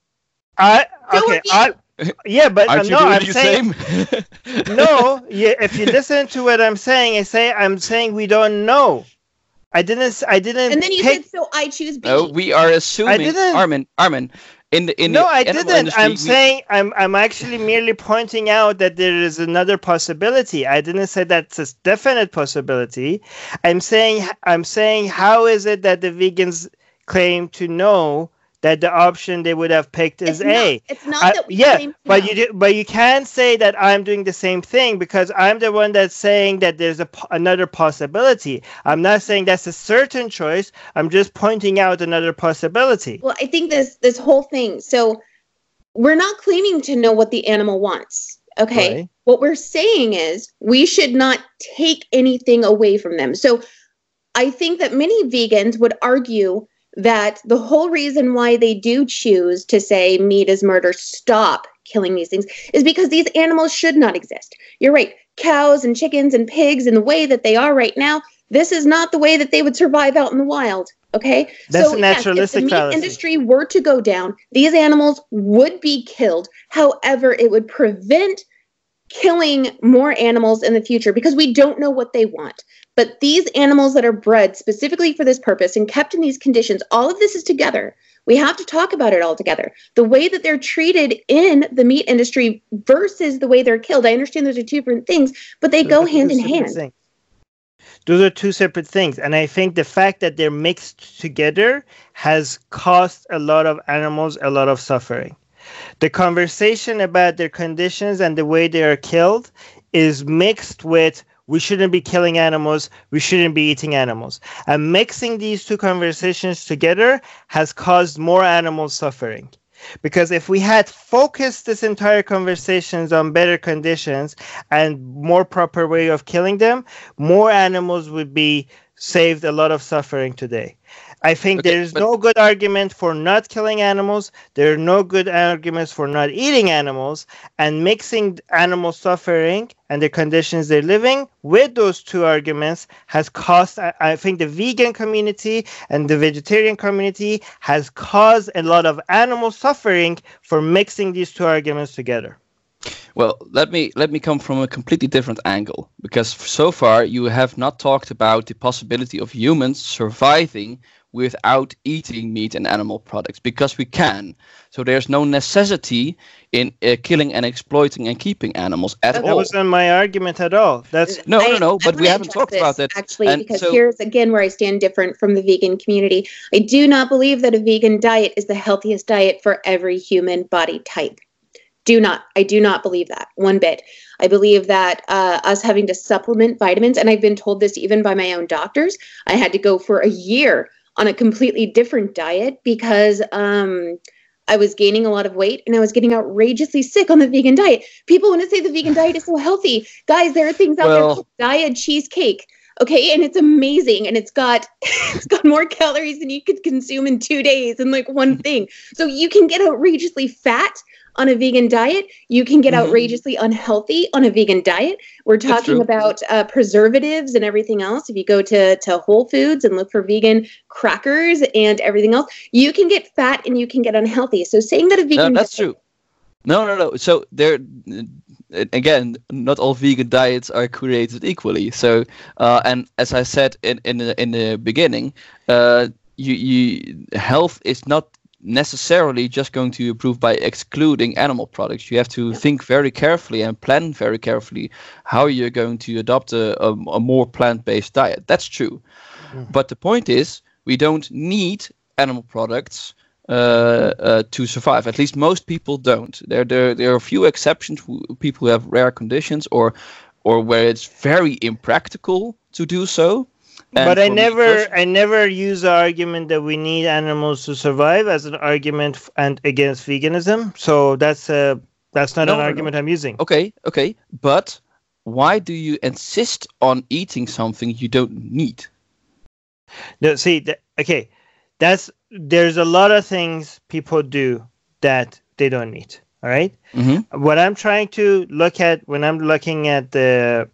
I So okay. are I, yeah, but uh, Aren't you no, doing I'm the saying same? no. (laughs) Yeah, if you listen to what I'm saying, I say I'm saying we don't know. I didn't. s- I didn't. And then you take, said, so I choose B. no, we are assuming. I didn't. Armin, Armin, in the in no, the I didn't. industry, I'm we- saying I'm I'm actually merely pointing out that there is another possibility. I didn't say that's a definite possibility. I'm saying I'm saying how is it that the vegans claim to know that the option they would have picked is it's not, A? It's not I- that yeah, but you do, but you can't say that I'm doing the same thing because I'm the one that's saying that there's a another possibility. I'm not saying that's a certain choice. I'm just pointing out another possibility. Well, I think this this whole thing. So we're not claiming to know what the animal wants. Okay. Right. What we're saying is we should not take anything away from them. So I think that many vegans would argue that the whole reason why they do choose to say meat is murder, stop killing these things, is because these animals should not exist. You're right. Cows and chickens and pigs in the way that they are right now, this is not the way that they would survive out in the wild. Okay. That's a yes, if the meat fallacy. industry were to go down, these animals would be killed. However, it would prevent killing more animals in the future because we don't know what they want. But these animals that are bred specifically for this purpose and kept in these conditions, all of this is together. We have to talk about it all together. The way that they're treated in the meat industry versus the way they're killed. I understand those are two different things, but they Those go hand in hand. things. Those are two separate things. And I think the fact that they're mixed together has caused a lot of animals a lot of suffering. The conversation about their conditions and the way they are killed is mixed with we shouldn't be killing animals, we shouldn't be eating animals. And mixing these two conversations together has caused more animal suffering. Because if we had focused this entire conversations on better conditions and more proper way of killing them, more animals would be saved a lot of suffering today. I think Okay, there's but- no good argument for not killing animals. There are no good arguments for not eating animals and mixing animal suffering and the conditions they're living with those two arguments has cost. I, I think the vegan community and the vegetarian community has caused a lot of animal suffering for mixing these two arguments together. Well, let me let me come from a completely different angle because so far you have not talked about the possibility of humans surviving without eating meat and animal products because we can. So there's no necessity in uh, killing and exploiting and keeping animals at That That wasn't my argument at all. That's No, no, I- no, I but we haven't address talked about that. Actually, And because so- here's again where I stand different from the vegan community. I do not believe that a vegan diet is the healthiest diet for every human body type. Do not. I do not believe that one bit. I believe that uh, us having to supplement vitamins, and I've been told this even by my own doctors. I had to go for a year on a completely different diet because um, I was gaining a lot of weight and I was getting outrageously sick on the vegan diet. People want to say the vegan (laughs) diet is so healthy. Guys, there are things out there called diet cheesecake. Okay, and it's amazing and it's got (laughs) it's got more calories than you could consume in 2 days in like one thing. So you can get outrageously fat on a vegan diet. You can get Mhm. outrageously unhealthy on a vegan diet. We're talking about uh, preservatives and everything else. If you go to, to Whole Foods and look for vegan crackers and everything else, you can get fat and you can get unhealthy. So saying that a No, vegan that's diet- true. No, no, no. So there, again, not all vegan diets are created equally. So, uh, and as I said in in the in the beginning, uh, you you health is not necessarily just going to improve by excluding animal products. You have to think very carefully and plan very carefully how you're going to adopt a, a, a more plant-based diet. That's true. But the point is, we don't need animal products uh, uh, to survive. At least most people don't. There, there, there are a few exceptions. who- People who have rare conditions, or, or where it's very impractical to do so. But I never, I never use the argument that we need animals to survive as an argument f- and against veganism. So that's a that's not No, an no, no. argument I'm using. Okay, okay, but why do you insist on eating something you don't need? No, see, th- okay, that's there's a lot of things people do that they don't need. All right. hmm What I'm trying to look at when I'm looking at the,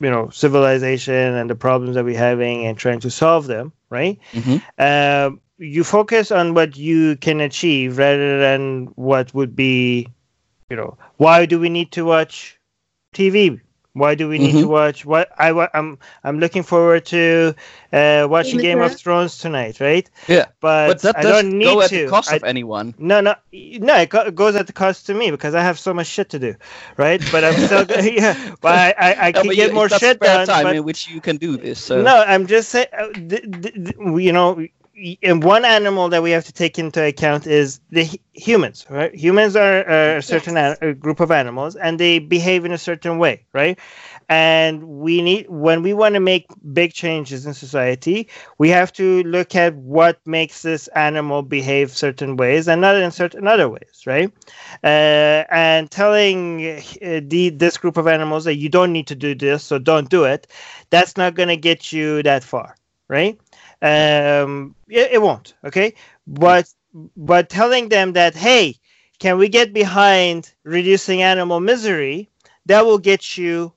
you know, civilization and the problems that we're having and trying to solve them, right? hmm uh, you focus on what you can achieve rather than what would be, you know, why do we need to watch TV? Why do we need to Mhm. watch? What I I'm I'm looking forward to uh, watching Game Game of of Thrones tonight, right? Yeah, But, but that I doesn't don't need go at to. the cost I- of anyone. no, no, no. It, go, it goes at the cost to me because I have so much shit to do, right? But I'm still, (laughs) yeah. But I, I, I (laughs) Yeah, can but get you- more shit spare done. time but, in which you can do this. So. no, I'm just saying, uh, th- th- th- you know, y- and one animal that we have to take into account is the humans, right? Humans are, are a certain Yes. a group of animals, and they behave in a certain way, right? And we need when we want to make big changes in society, we have to look at what makes this animal behave certain ways and not in certain other ways, right? Uh, and telling uh, the this group of animals that you don't need to do this, so don't do it, that's not going to get you that far, right? Um, it, it won't, okay? But but telling them that hey, can we get behind reducing animal misery? That will get you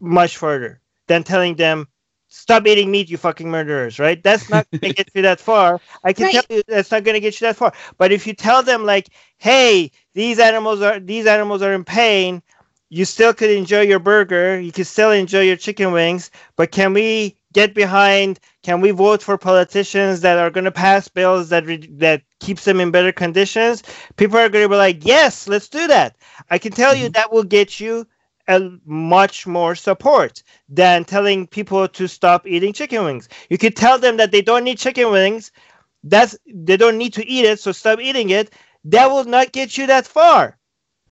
much further than telling them stop eating meat, you fucking murderers, right? That's not going (laughs) to get you that far. I can Right. tell you that's not going to get you that far. But if you tell them like, hey, these animals are these animals are in pain, you still could enjoy your burger, you could still enjoy your chicken wings, but can we get behind? Can we vote for politicians that are going to pass bills that re- that keeps them in better conditions? People are going to be like, yes, let's do that. I can tell you that will get you a much more support than telling people to stop eating chicken wings. You could tell them that they don't need chicken wings. That's they don't need to eat it, so stop eating it. That will not get you that far.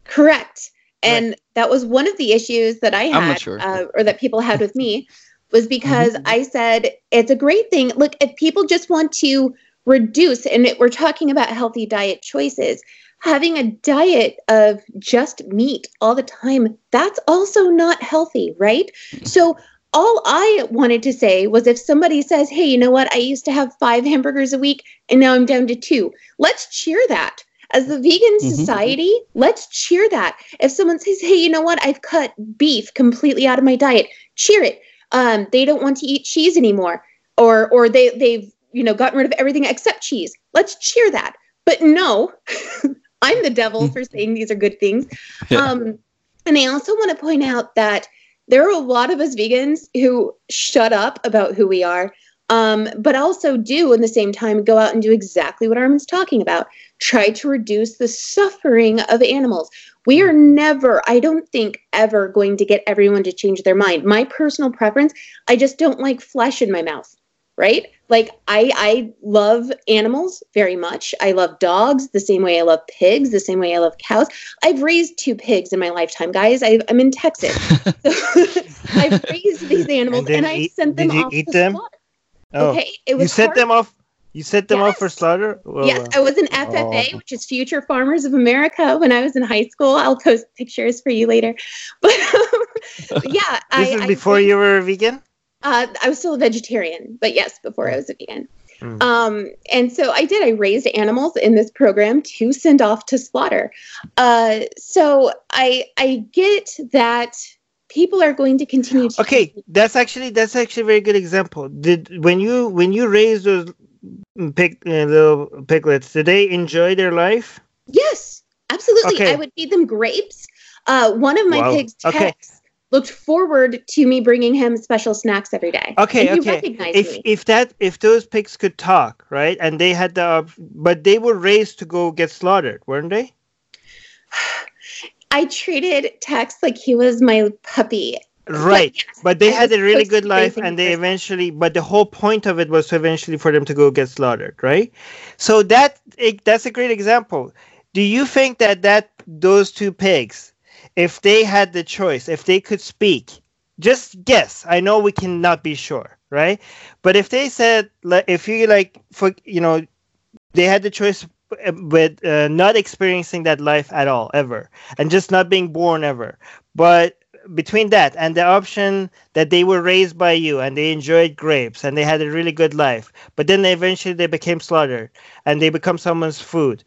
Correct. And that was one of the issues that I I'm not had, sure. uh, or that people had with me, (laughs) was because Mm-hmm. I said it's a great thing. Look, if people just want to reduce, and it, we're talking about healthy diet choices, having a diet of just meat all the time, that's also not healthy, right? Mm-hmm. So all I wanted to say was if somebody says, hey, you know what? I used to have five hamburgers a week and now I'm down to two. Let's cheer that. As the vegan Mhm. society, let's cheer that. If someone says, hey, you know what? I've cut beef completely out of my diet, cheer it. Um, they don't want to eat cheese anymore. Or or they they've you know gotten rid of everything except cheese. Let's cheer that. But no, (laughs) I'm the devil for saying these are good things. Yeah. Um, and I also want to point out that there are a lot of us vegans who shut up about who we are, um, but also do, in the same time, go out and do exactly what Armin's talking about try to reduce the suffering of animals. We are never, I don't think, ever going to get everyone to change their mind. My personal preference, I just don't like flesh in my mouth right like i i love animals very much i love dogs the same way i love pigs the same way i love cows i've raised two pigs in my lifetime guys I, i'm in texas (laughs) i've raised these animals And and, i eat- sent them did you off eat to them? slaughter. Oh, okay it was you set hard. them off. You set them off for slaughter. Whoa, yes, whoa. I was in FFA, Oh. which is Future Farmers of America, when I was in high school. I'll post pictures for you later. (laughs) But um, yeah, (laughs) This I, is I before you were a vegan. Uh, I was still a vegetarian, but yes, before I was a vegan. Mm. Um, and so I did. I raised animals in this program to send off to slaughter. Uh, so I I get that people are going to continue to. Okay, that's actually that's actually a very good example. Did when you when you raise those pig uh, little piglets, did they enjoy their life? Yes, absolutely. Okay. I would feed them grapes. Uh, one of my Wow. pigs, Tex, Okay. looked forward to me bringing him special snacks every day. Okay, okay. If me. if that if those pigs could talk, right, and they had the op- but they were raised to go get slaughtered, weren't they? (sighs) I treated Tex like he was my puppy. Right. yes, But they (laughs) had a really good life, and they eventually. But the whole point of it was to eventually for them to go get slaughtered, right? So that it, that's a great example. Do you think that that those two pigs, if they had the choice, if they could speak, just guess. I know we cannot be sure, right? But if they said, like, if you like, for you know, they had the choice uh, with uh, not experiencing that life at all ever, and just not being born ever, but between that and the option that they were raised by you and they enjoyed grapes and they had a really good life but then they eventually they became slaughtered and they become someone's food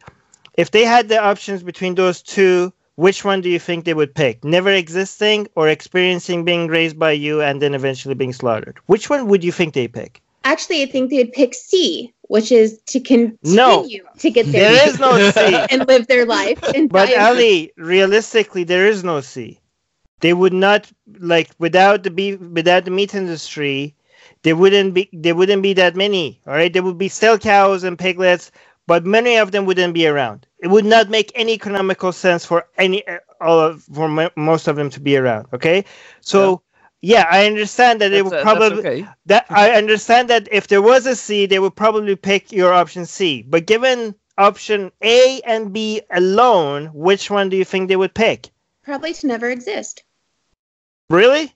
if they had the options between those two which one do you think they would pick never existing or experiencing being raised by you and then eventually being slaughtered which one would you think they pick Actually, I think they'd pick C, which is to continue No. to get their there is no c (laughs) and live their life. And But Ali, realistically, there is no C. They would not like without the beef, without the meat industry, there wouldn't be there wouldn't be that many. All right, there would be still cows and piglets, but many of them wouldn't be around. It would not make any economical sense for any uh, all of, for mo- most of them to be around. Okay, so. Yeah, I understand that they That's, would uh, probably okay. that I understand that if there was a C, they would probably pick your option C. But given option A and B alone, which one do you think they would pick? probably to never exist. Really?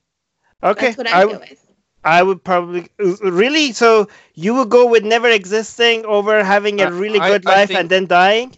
Okay. That's what I, I, go with. I would probably really. So you would go with never existing over having a really I- good I life think- and then dying.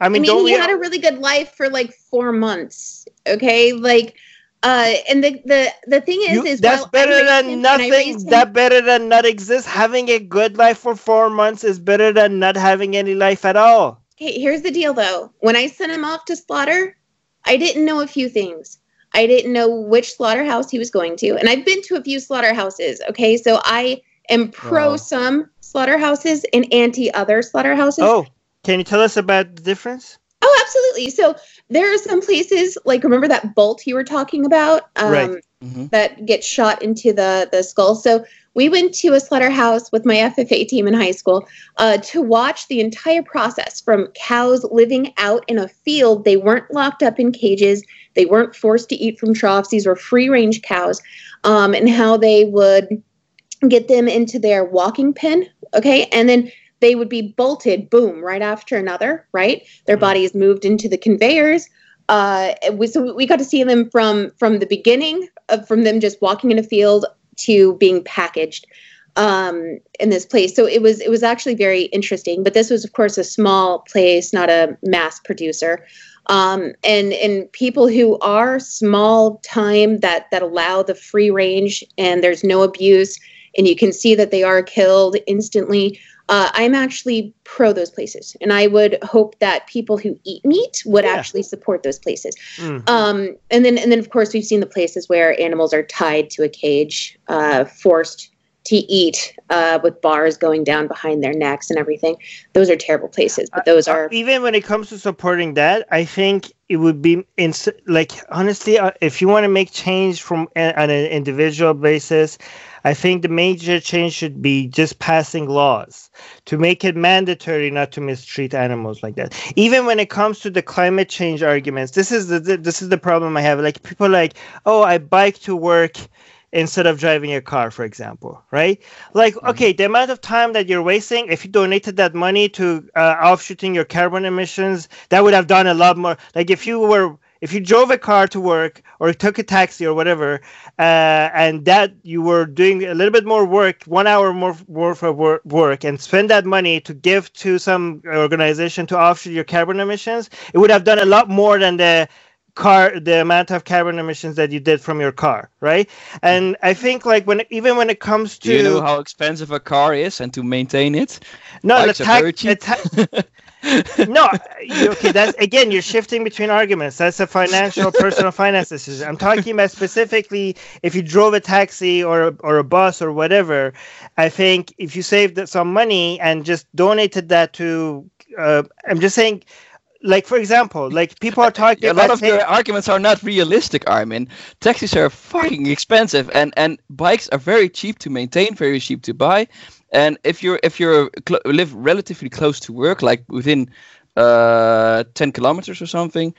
I I mean, mean, don't he we? had a really good life for like four months. Okay, like, uh, and the the the thing is, you- is that's better than him nothing. raised him- That better than not exist. Having a good life for four months is better than not having any life at all. Okay, here's the deal though. When I sent him off to slaughter, I didn't know a few things. I didn't know which slaughterhouse he was going to. And I've been to a few slaughterhouses, okay? So I am pro Wow. some slaughterhouses and anti other slaughterhouses. Oh, can you tell us about the difference? Oh, absolutely. So there are some places like remember that bolt you were talking about um, Right. Mhm. that gets shot into the the skull. So we went to a slaughterhouse with my FFA team in high school uh, to watch the entire process from cows living out in a field. They weren't locked up in cages. They weren't forced to eat from troughs. These were free range cows, um, and how they would get them into their walking pen. Okay, and then they would be bolted, boom, right after another. Right, their Mhm. bodies moved into the conveyors. Uh, we, so we got to see them from from the beginning of from them just walking in a field to being packaged um, in this place. So it was it was actually very interesting. But this was, of course, a small place, not a mass producer. Um, and and people who are small time that that allow the free range and there's no abuse and you can see that they are killed instantly uh, I'm actually pro those places, and I would hope that people who eat meat would yeah. actually support those places. Mm-hmm. Um, and then, and then, of course, we've seen the places where animals are tied to a cage, uh, forced to eat uh, with bars going down behind their necks and everything. Those are terrible places, but those are even when it comes to supporting that. I think it would be in like honestly, uh, if you want to make change from on an individual basis, I think the major change should be just passing laws to make it mandatory not to mistreat animals like that. Even when it comes to the climate change arguments, this is the this is the problem I have. Like people like, oh, I bike to work instead of driving a car, for example, right? Like, mm-hmm. okay, the amount of time that you're wasting, if you donated that money to uh, offshooting your carbon emissions, that would have done a lot more. Like, if you were if you drove a car to work or took a taxi or whatever, uh, and that you were doing a little bit more work, one hour more worth of work, and spend that money to give to some organization to offset your carbon emissions, it would have done a lot more than the car the amount of carbon emissions that you did from your car right and i think like when even when it comes to Do you know how expensive a car is and to maintain it no the tax, (laughs) no, okay. That's again, you're shifting between arguments. That's a financial, personal finance decision. I'm talking about specifically if you drove a taxi or or a bus or whatever. I think if you saved some money and just donated that to, uh, I'm just saying like for example, like people are talking. a lot of your arguments are not realistic, Armin. Taxis are fucking expensive, and and bikes are very cheap to maintain, very cheap to buy. And if you're if you're cl- live relatively close to work, like within uh, 10 kilometers or something,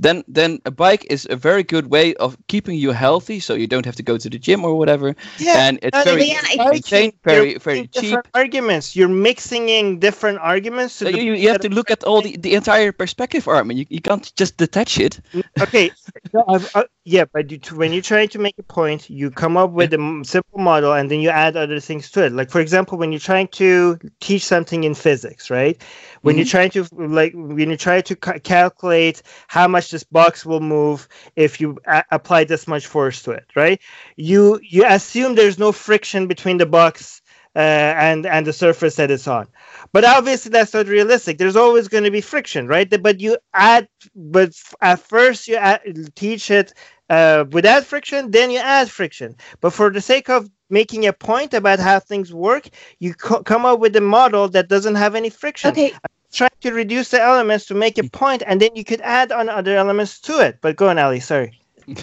then then a bike is a very good way of keeping you healthy, so you don't have to go to the gym or whatever. Yeah, and it's very yeah, very very cheap. Arguments. You're mixing in different arguments. So you, you have to look at all the, the entire perspective, Armin. You, you can't just detach it. Okay, (laughs) no, uh, yeah, but you, when you're trying to make a point, you come up with a simple model and then you add other things to it. Like for example, when you're trying to teach something in physics, right? when mm-hmm. you're trying to like when you try to ca- calculate how much this box will move if you a- apply this much force to it right? You you assume there's no friction between the box uh, and and the surface that it's on. But obviously that's not realistic. There's always going to be friction right? But you add but at first you add, teach it uh, without friction then you add friction. But for the sake of making a point about how things work, you co- come up with a model that doesn't have any friction. Okay. Try to reduce the elements to make a point, and then you could add on other elements to it. But go on, Ali. Sorry.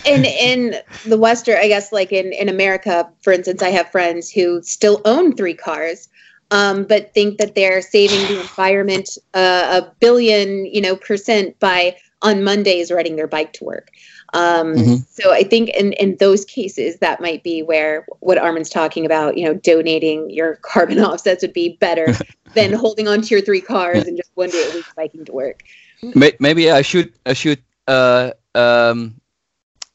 in in the Western, I guess, like in in America, for instance, I have friends who still own three cars, um, but think that they're saving the environment uh, a billion, you know, percent by on Mondays riding their bike to work. Um, mm-hmm. So I think in, in those cases, that might be where what Armin's talking about, you know, donating your (laughs) carbon offsets would be better (laughs) than holding on to your three cars and just one day a week biking to work. Maybe I should I should uh, um,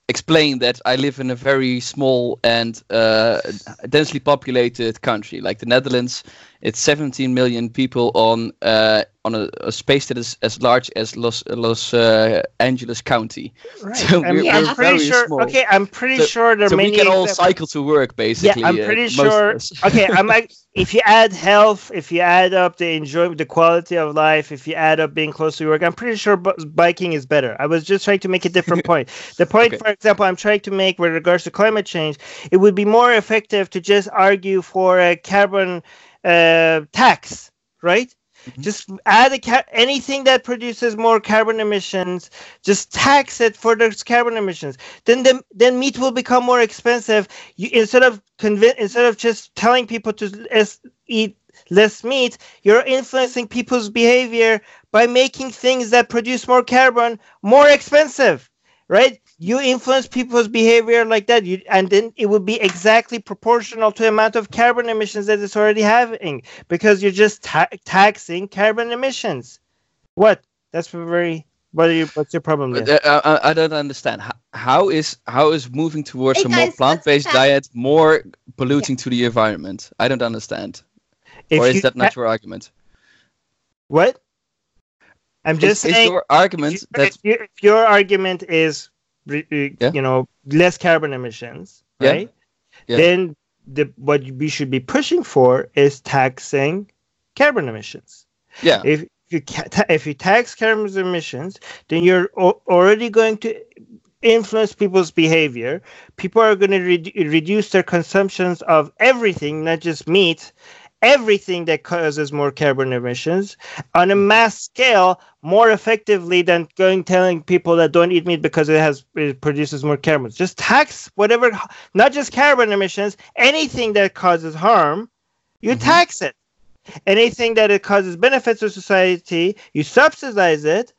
explain that I live in a very small and uh, densely populated country, like the Netherlands. It's 17 million people on uh, on a, a, space that is as large as Los Los uh, Angeles County. (laughs) Right. So we're, yeah. we're pretty sure. Small. Okay, I'm pretty so, sure there so many. we can all cycle to work, basically. Yeah, I'm uh, pretty sure. (laughs) okay, I'm like, if you add health, if you add up the enjoyment, the quality of life, if you add up being close to work, I'm pretty sure biking is better. I was just trying to make a different (laughs) point. The point, okay. for example, I'm trying to make with regards to climate change, it would be more effective to just argue for a carbon uh, tax, right? Mm-hmm. Just add a ca- anything that produces more carbon emissions. Just tax it for those carbon emissions. Then the, then meat will become more expensive. You, instead of convince instead of just telling people to less, eat less meat, you're influencing people's behavior by making things that produce more carbon more expensive, right? you influence people's behavior like that you, and then it would be exactly proportional to the amount of carbon emissions that it's already having because you're just ta- taxing carbon emissions. What? That's very what are you what's your problem uh, I, I, don't understand. How, how is how is moving towards hey a guys, more plant-based diet more polluting yeah. to the environment? I don't understand. If or is that not your argument? What I'm just is, saying. is your argument if, that if, you, if your argument is, re- re- Yeah. you know, less carbon emissions, Yeah. right? Yeah. Then the what we should be pushing for is taxing carbon emissions. yeah If you ta- if you tax carbon emissions, then you're o- already going to influence people's behavior. People are going to re- reduce their consumptions of everything, not just meat, everything that causes more carbon emissions on a mass scale more effectively than going telling people that don't eat meat because it has it produces more carbon. Just tax whatever, not just carbon emissions, anything that causes harm, you Mhm. tax it. Anything that it causes benefits to society, you subsidize it.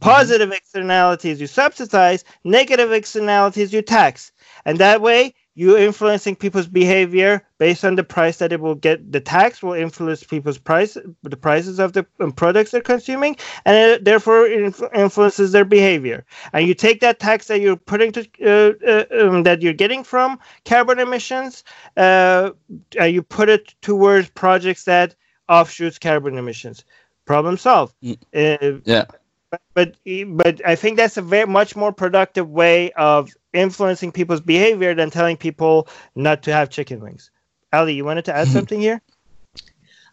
Positive externalities you subsidize, negative externalities you tax. And that way you're influencing people's behavior based on the price that it will get. The tax will influence people's price, the prices of the um, products they're consuming, and it therefore influences their behavior. And you take that tax that you're putting to uh, uh, um, that you're getting from carbon emissions, uh, and you put it towards projects that offshoots carbon emissions. Problem solved. Uh, yeah but but but I think that's a very much more productive way of influencing people's behavior than telling people not to have chicken wings. Ali, you wanted to add something here?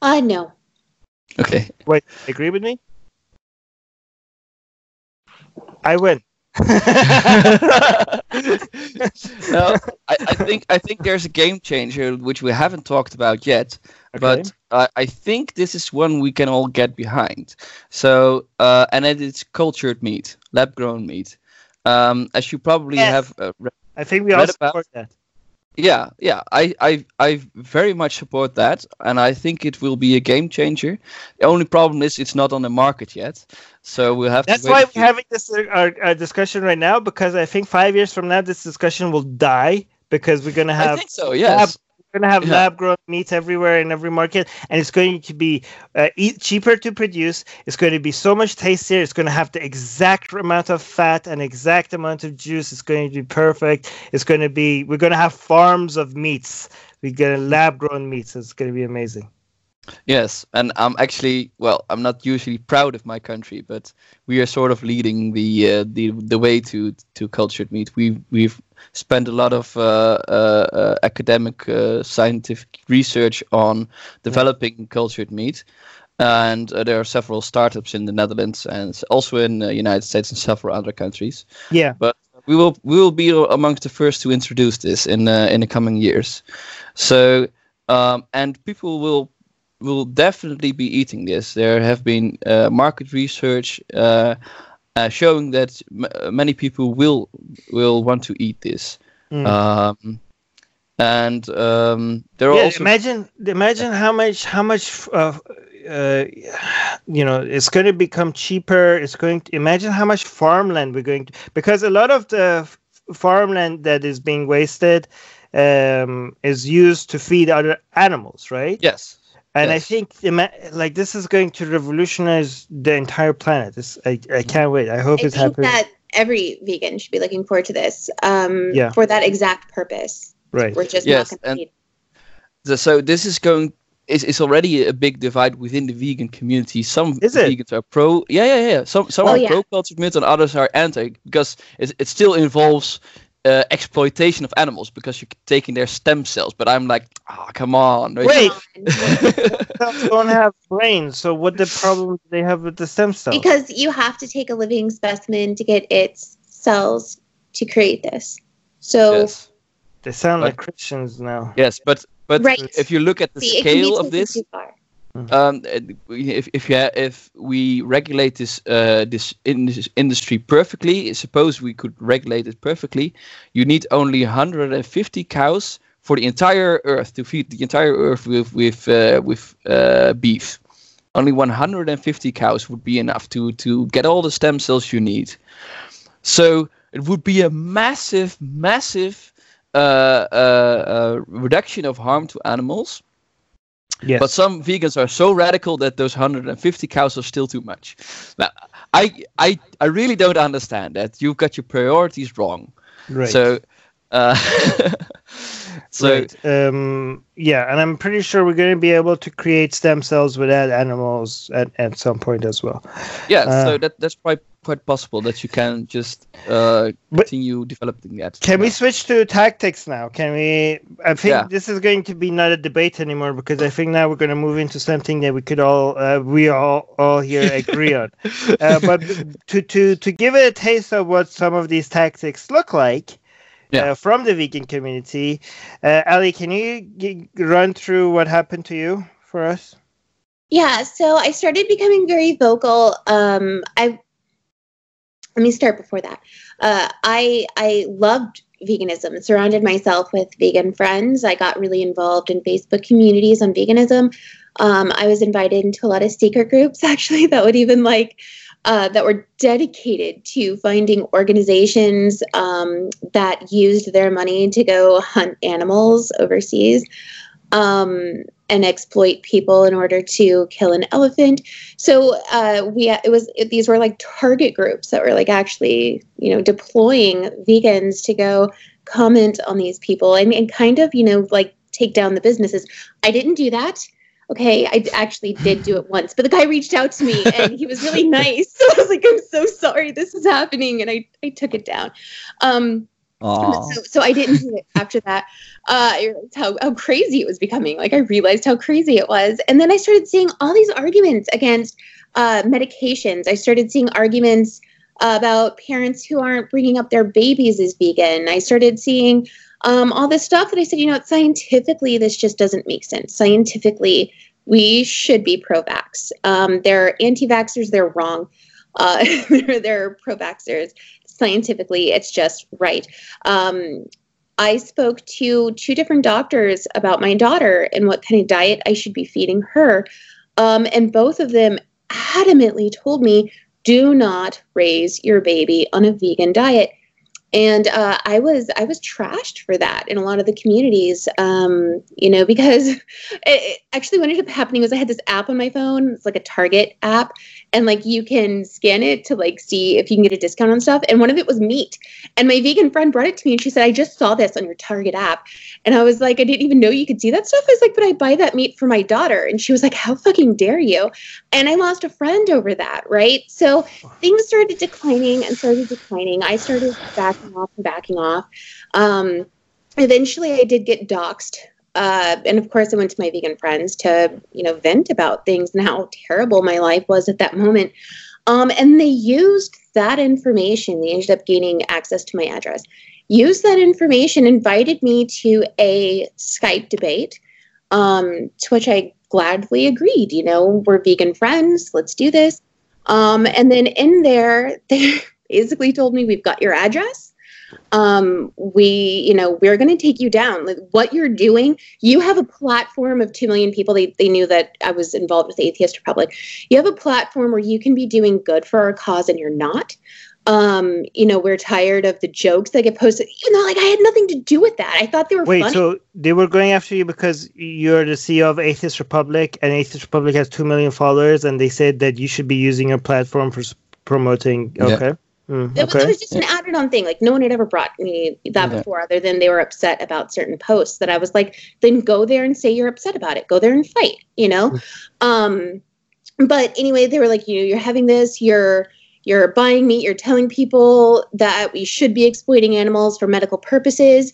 Uh, no. okay Wait, agree with me? I win. (laughs) no, I, I think I think there's a game changer which we haven't talked about yet, but uh, I think this is one we can all get behind. So, uh, and it is cultured meat, lab-grown meat. Um, as you probably Yes. have, uh, re- I think we read all about- support that. yeah, yeah, I, I, I very much support that, and I think it will be a game changer. The only problem is it's not on the market yet, so we'll have That's to. wait why we're few- having this uh, our, our discussion right now because I think five years from now this discussion will die because we're gonna have. I have think so. Yes. We're gonna have Yeah. lab grown meats everywhere in every market, and it's going to be uh, e- cheaper to produce. It's going to be so much tastier. It's going to have the exact amount of fat and exact amount of juice. It's going to be perfect. It's going to be. We're going to have farms of meats. We're gonna lab grown meats. It's going to be amazing. Yes, and I'm actually well. I'm not usually proud of my country, but we are sort of leading the uh, the the way to to cultured meat. We we've spent a lot of uh, uh, uh, academic uh, scientific research on developing cultured meat, and uh, there are several startups in the Netherlands and also in the United States and several other countries. Yeah. But we will we will be amongst the first to introduce this in uh, in the coming years. So um, and people will will definitely be eating this. There have been uh, market research uh, showing that m- uh, many people will will want to eat this. Mm. Um, and um, there are yeah, also imagine imagine how much how much uh, uh, you know it's going to become cheaper it's going to imagine how much farmland we're going to because a lot of the farmland that is being wasted um, is used to feed other animals right yes, and i yes. think ima- like this is going to revolutionize the entire planet this i, I can't wait i hope I it's think happening that every vegan should be looking forward to this um, Yeah. for that exact purpose. right We're just Yes, not going and- to eat. The- so this is going is is already a big divide within the vegan community. Some Is it? vegans are pro, yeah, yeah, yeah. Some some Oh, are yeah. pro cultured meat and others are anti because it, it still involves uh, exploitation of animals because you're taking their stem cells. But I'm like, oh, come on, Wait. Come (laughs) on. cells don't have brains so what the problem do they have with the stem cells because you have to take a living specimen to get its cells to create this. So, yes, they sound But- like christians now yes, but but right. if you look at the See, it can be scale of this, too far. Um, if if ha- if we regulate this uh, this, in this industry perfectly, suppose we could regulate it perfectly, you need only 150 cows for the entire Earth to feed the entire Earth with with uh, with uh, beef. Only 150 cows would be enough to to get all the stem cells you need. So it would be a massive, massive uh, uh, uh, reduction of harm to animals. Yes But some vegans are so radical that those 150 cows are still too much. Now, I I I really don't understand that. You've got your priorities wrong. right So, uh, (laughs) so right. um, yeah, and I'm pretty sure we're going to be able to create stem cells without animals at, at some point as well. Yeah, uh, so that that's quite quite possible that you can just uh, continue developing that. Can we switch to tactics now? Can we? I think yeah. this is going to be not a debate anymore because I think now we're going to move into something that we could all uh, we all all here agree on. (laughs) Uh, but to to to give it a taste of what some of these tactics look like yeah. uh, from the vegan community. Uh, Ali, can you g- run through what happened to you for us? Yeah, so I started becoming very vocal. Um, I let me start before that. Uh, I I loved veganism. Surrounded myself with vegan friends. I got really involved in Facebook communities on veganism. Um, I was invited into a lot of secret groups (laughs) actually that would even like uh, that were dedicated to finding organizations um, that used their money to go hunt animals overseas um, and exploit people in order to kill an elephant. So uh, we it was it, these were like target groups that were like actually you know deploying vegans to go comment on these people and, and kind of you know like take down the businesses. I didn't do that okay, I actually did do it once, but the guy reached out to me and he was really (laughs) nice. So I was like, I'm so sorry this is happening. And I, I took it down. Um, so, so I didn't do it after that. Uh, how, how crazy it was becoming. Like I realized how crazy it was. And then I started seeing all these arguments against uh, medications. I started seeing arguments about parents who aren't bringing up their babies as vegan. I started seeing um, all this stuff that I said, you know, scientifically, this just doesn't make sense. Scientifically, we should be pro vax. Um, they're anti vaxxers, they're wrong. Uh, (laughs) they're, they're pro vaxxers. Scientifically, it's just right. Um, I spoke to two different doctors about my daughter and what kind of diet I should be feeding her. Um, and both of them adamantly told me do not raise your baby on a vegan diet and uh, I was I was trashed for that in a lot of the communities, um, you know, because (laughs) it, it actually what ended up happening was I had this app on my phone. It's like a Target app, and like you can scan it to like see if you can get a discount on stuff. And one of it was meat, and my vegan friend brought it to me, and she said, "I just saw this on your Target app," and I was like, "I didn't even know you could see that stuff." I was like, "But I buy that meat for my daughter," and she was like, "How fucking dare you?" And I lost a friend over that, right? So things started declining and started declining. I started backing off and backing off. Um, eventually, I did get doxxed. Uh, and of course, I went to my vegan friends to, you know, vent about things and how terrible my life was at that moment. Um, and they used that information. They ended up gaining access to my address. Used that information, invited me to a Skype debate, um, to which I gladly agreed. You know, we're vegan friends. Let's do this. Um, and then in there, (laughs) they basically told me, "We've got your address um, we, you know, we're going to take you down. Like, what you're doing, you have a platform of 2 million people. They, they knew that I was involved with the Atheist Republic. You have a platform where you can be doing good for our cause and you're not. Um, you know, we're tired of the jokes that get posted. You know, like I had nothing to do with that. I thought they were Wait, funny. so they were going after you because you're the CEO of Atheist Republic and Atheist Republic has 2 million followers and they said that you should be using your platform for promoting. Okay. Yeah. Mm, it, was, it, was, just an added on thing. Like no one had ever brought me that yeah. before, other than they were upset about certain posts. That I was like, then go there and say you're upset about it. Go there and fight. You know. Mm. um, but anyway, they were like, you know, you're having this. You're you're buying meat. You're telling people that we should be exploiting animals for medical purposes.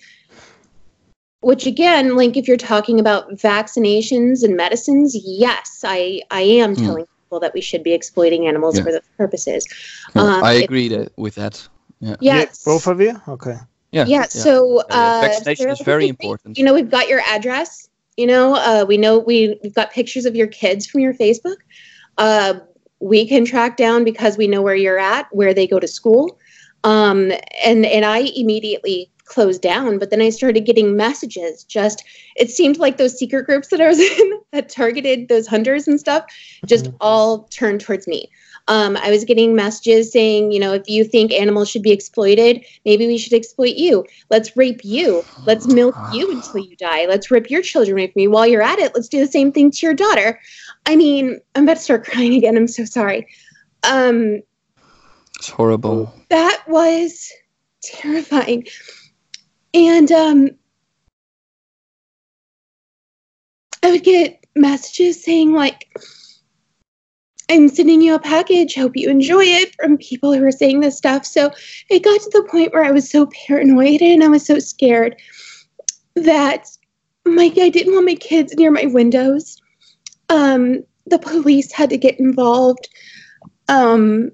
Which again, like if you're talking about vaccinations and medicines, yes, I I am mm. telling people that we should be exploiting animals yeah. for those purposes. Yeah, um, I agree that, with that. Yeah. Yes. both of you? Okay. Yeah. Yeah. So uh, vaccination is very important. You know, we've got your address. You know, uh, we know we, we've got pictures of your kids from your Facebook. Uh, we can track down because we know where you're at, where they go to school. Um, and and I immediately closed down. But then I started getting messages. Just it seemed like those secret groups that I was (laughs) in that targeted those hunters and stuff just mm-hmm. all turned towards me. Um, I was getting messages saying, you know, if you think animals should be exploited, maybe we should exploit you. Let's rape you. Let's milk (sighs) you until you die. Let's rip your children away from you. While you're at it, let's do the same thing to your daughter. I mean, I'm about to start crying again. I'm so sorry. Um, it's horrible. That was terrifying. And um, I would get messages saying like I'm sending you a package. Hope you enjoy it from people who are saying this stuff. So it got to the point where I was so paranoid and I was so scared that my I didn't want my kids near my windows. Um, the police had to get involved. Um,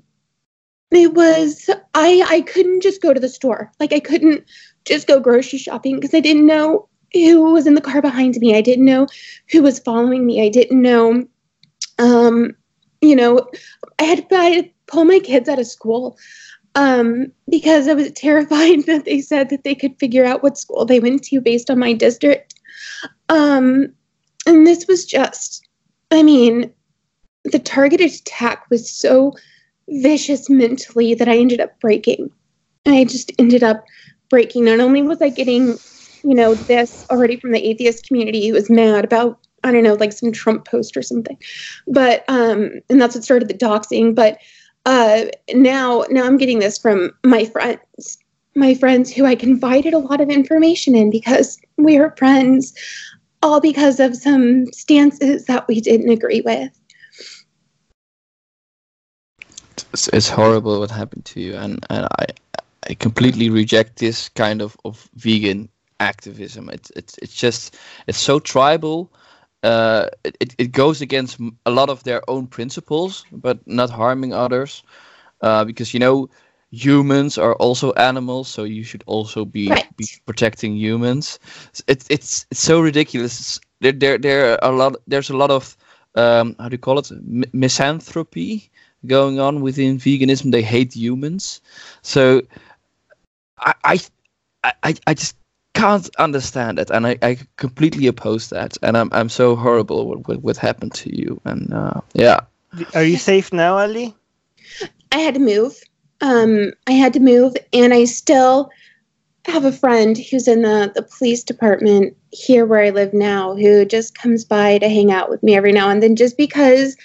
it was I I couldn't just go to the store. Like I couldn't just go grocery shopping because I didn't know who was in the car behind me. I didn't know who was following me. I didn't know um you know, I had, I had to pull my kids out of school um, because I was (laughs) terrified that they said that they could figure out what school they went to based on my district. Um, and this was just, I mean, the targeted attack was so vicious mentally that I ended up breaking. I just ended up breaking. Not only was I getting, you know, this already from the atheist community who was mad about I don't know, like some Trump post or something. But um, and that's what started the doxing. But uh, now now I'm getting this from my friends, my friends who I confided a lot of information in because we are friends, all because of some stances that we didn't agree with. It's, it's horrible what happened to you, and, and I I completely reject this kind of, of vegan activism. It's it's it's just it's so tribal uh, it, it goes against a lot of their own principles, but not harming others. Uh, because you know, humans are also animals, so you should also be, right. be protecting humans. It's it's it's so ridiculous. There there there are a lot. There's a lot of um, how do you call it? M- misanthropy going on within veganism. They hate humans. So I I I, I just can't understand it, and I, I completely oppose that. And I'm I'm so horrible with what, what happened to you. And uh, yeah, are you safe now, Ali? I had to move. Um, I had to move, and I still have a friend who's in the the police department here where I live now, who just comes by to hang out with me every now and then, just because,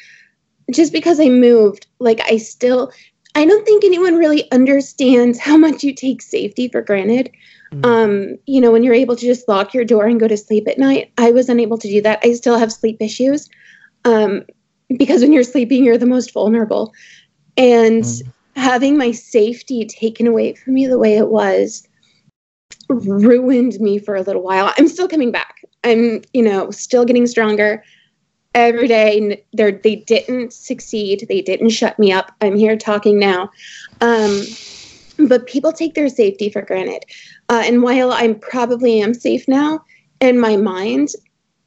just because I moved. Like I still, I don't think anyone really understands how much you take safety for granted. Mm-hmm. Um, you know, when you're able to just lock your door and go to sleep at night, I was unable to do that. I still have sleep issues um, because when you're sleeping, you're the most vulnerable. And mm. having my safety taken away from me the way it was ruined me for a little while. I'm still coming back. I'm, you know, still getting stronger every day. They didn't succeed. They didn't shut me up. I'm here talking now. Um, but people take their safety for granted. Uh, and while I probably am safe now, in my mind,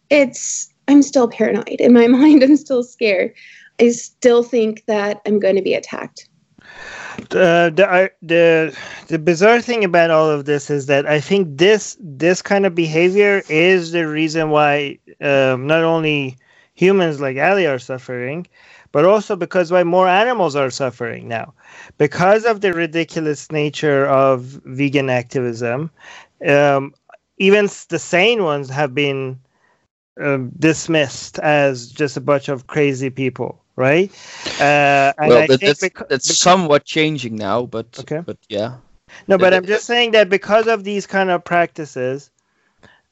it's I'm still paranoid. In my (laughs) mind, I'm still scared. I still think that I'm going to be attacked. Uh, the the the bizarre thing about all of this is that I think this this kind of behavior is the reason why um, not only humans like Ali are suffering, but also because why more animals are suffering now because of the ridiculous nature of vegan activism um, even the sane ones have been um, dismissed as just a bunch of crazy people right uh, well, but that's, beca- that's beca- somewhat changing now but okay. but yeah no but i'm just saying that because of these kind of practices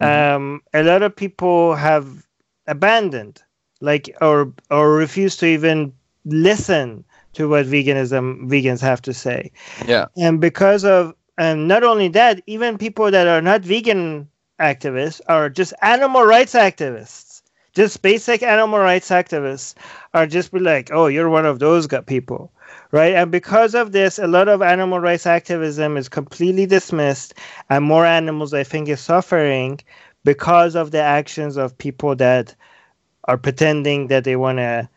mm-hmm. um, a lot of people have abandoned like or or refuse to even listen to what veganism vegans have to say. Yeah. And because of and not only that, even people that are not vegan activists are just animal rights activists. Just basic animal rights activists are just be like, oh, you're one of those people, right? And because of this, a lot of animal rights activism is completely dismissed, and more animals, I think, is suffering because of the actions of people that are pretending that they want to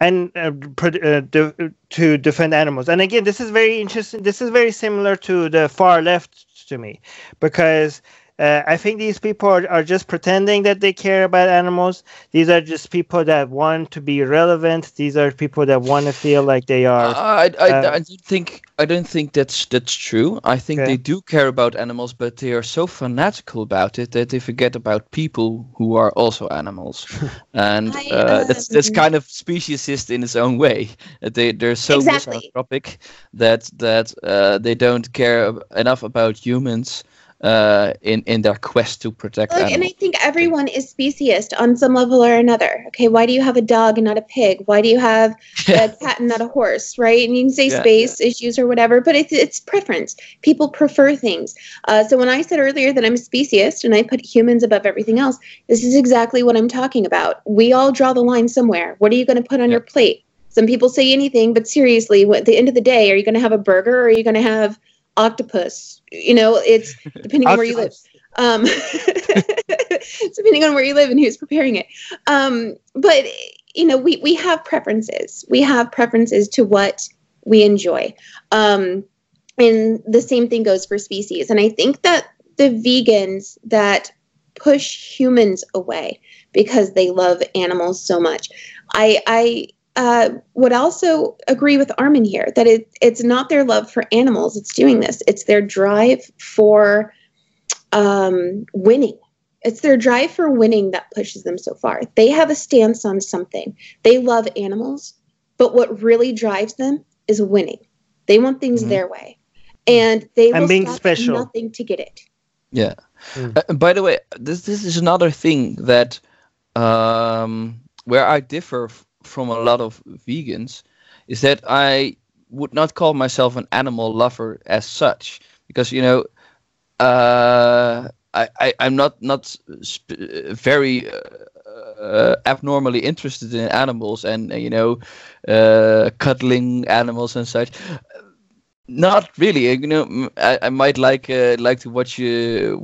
and uh, uh, de- to defend animals. And again, this is very interesting. This is very similar to the far left to me because uh, I think these people are, are just pretending that they care about animals. These are just people that want to be relevant. These are people that want to feel like they are. I, I, uh, I don't think I don't think that's that's true. I think okay. they do care about animals, but they are so fanatical about it that they forget about people who are also animals, (laughs) and I, uh, that's that's um, kind of speciesist in its own way. They they're so exactly. misanthropic that that uh, they don't care enough about humans uh, in in their quest to protect Look, animals. and I think everyone is speciesist on some level or another. Okay, why do you have a dog and not a pig? Why do you have a (laughs) cat and not a horse? Right? And you can say Yeah, space issues or whatever, but it's it's preference. People prefer things. Uh, so when I said earlier that I'm a speciesist and I put humans above everything else, this is exactly what I'm talking about. We all draw the line somewhere. What are you going to put on Yeah. your plate? Some people say anything, but seriously, what- at the end of the day, are you going to have a burger or are you going to have octopus? You know, it's (laughs) depending on where you live um, (laughs) depending on where you live and who's preparing it. Um, but you know, we we have preferences. We have preferences to what we enjoy, um, and the same thing goes for species. And I think that the vegans that push humans away because they love animals so much, I I. Uh, would also agree with Armin here that it, it's not their love for animals it's doing this. It's their drive for um, winning. It's their drive for winning that pushes them so far. They have a stance on something. They love animals, but what really drives them is winning. They want things Mhm. their way, and they And will being stop at special. nothing to get it. Yeah. Mm. Uh, by the way, this this is another thing that um, where I differ f- from a lot of vegans is that I would not call myself an animal lover as such because you know uh, I, I I'm not not sp- very uh, uh, abnormally interested in animals and uh, you know uh, cuddling animals and such. Not really. You know, I, I might like uh, like to watch uh,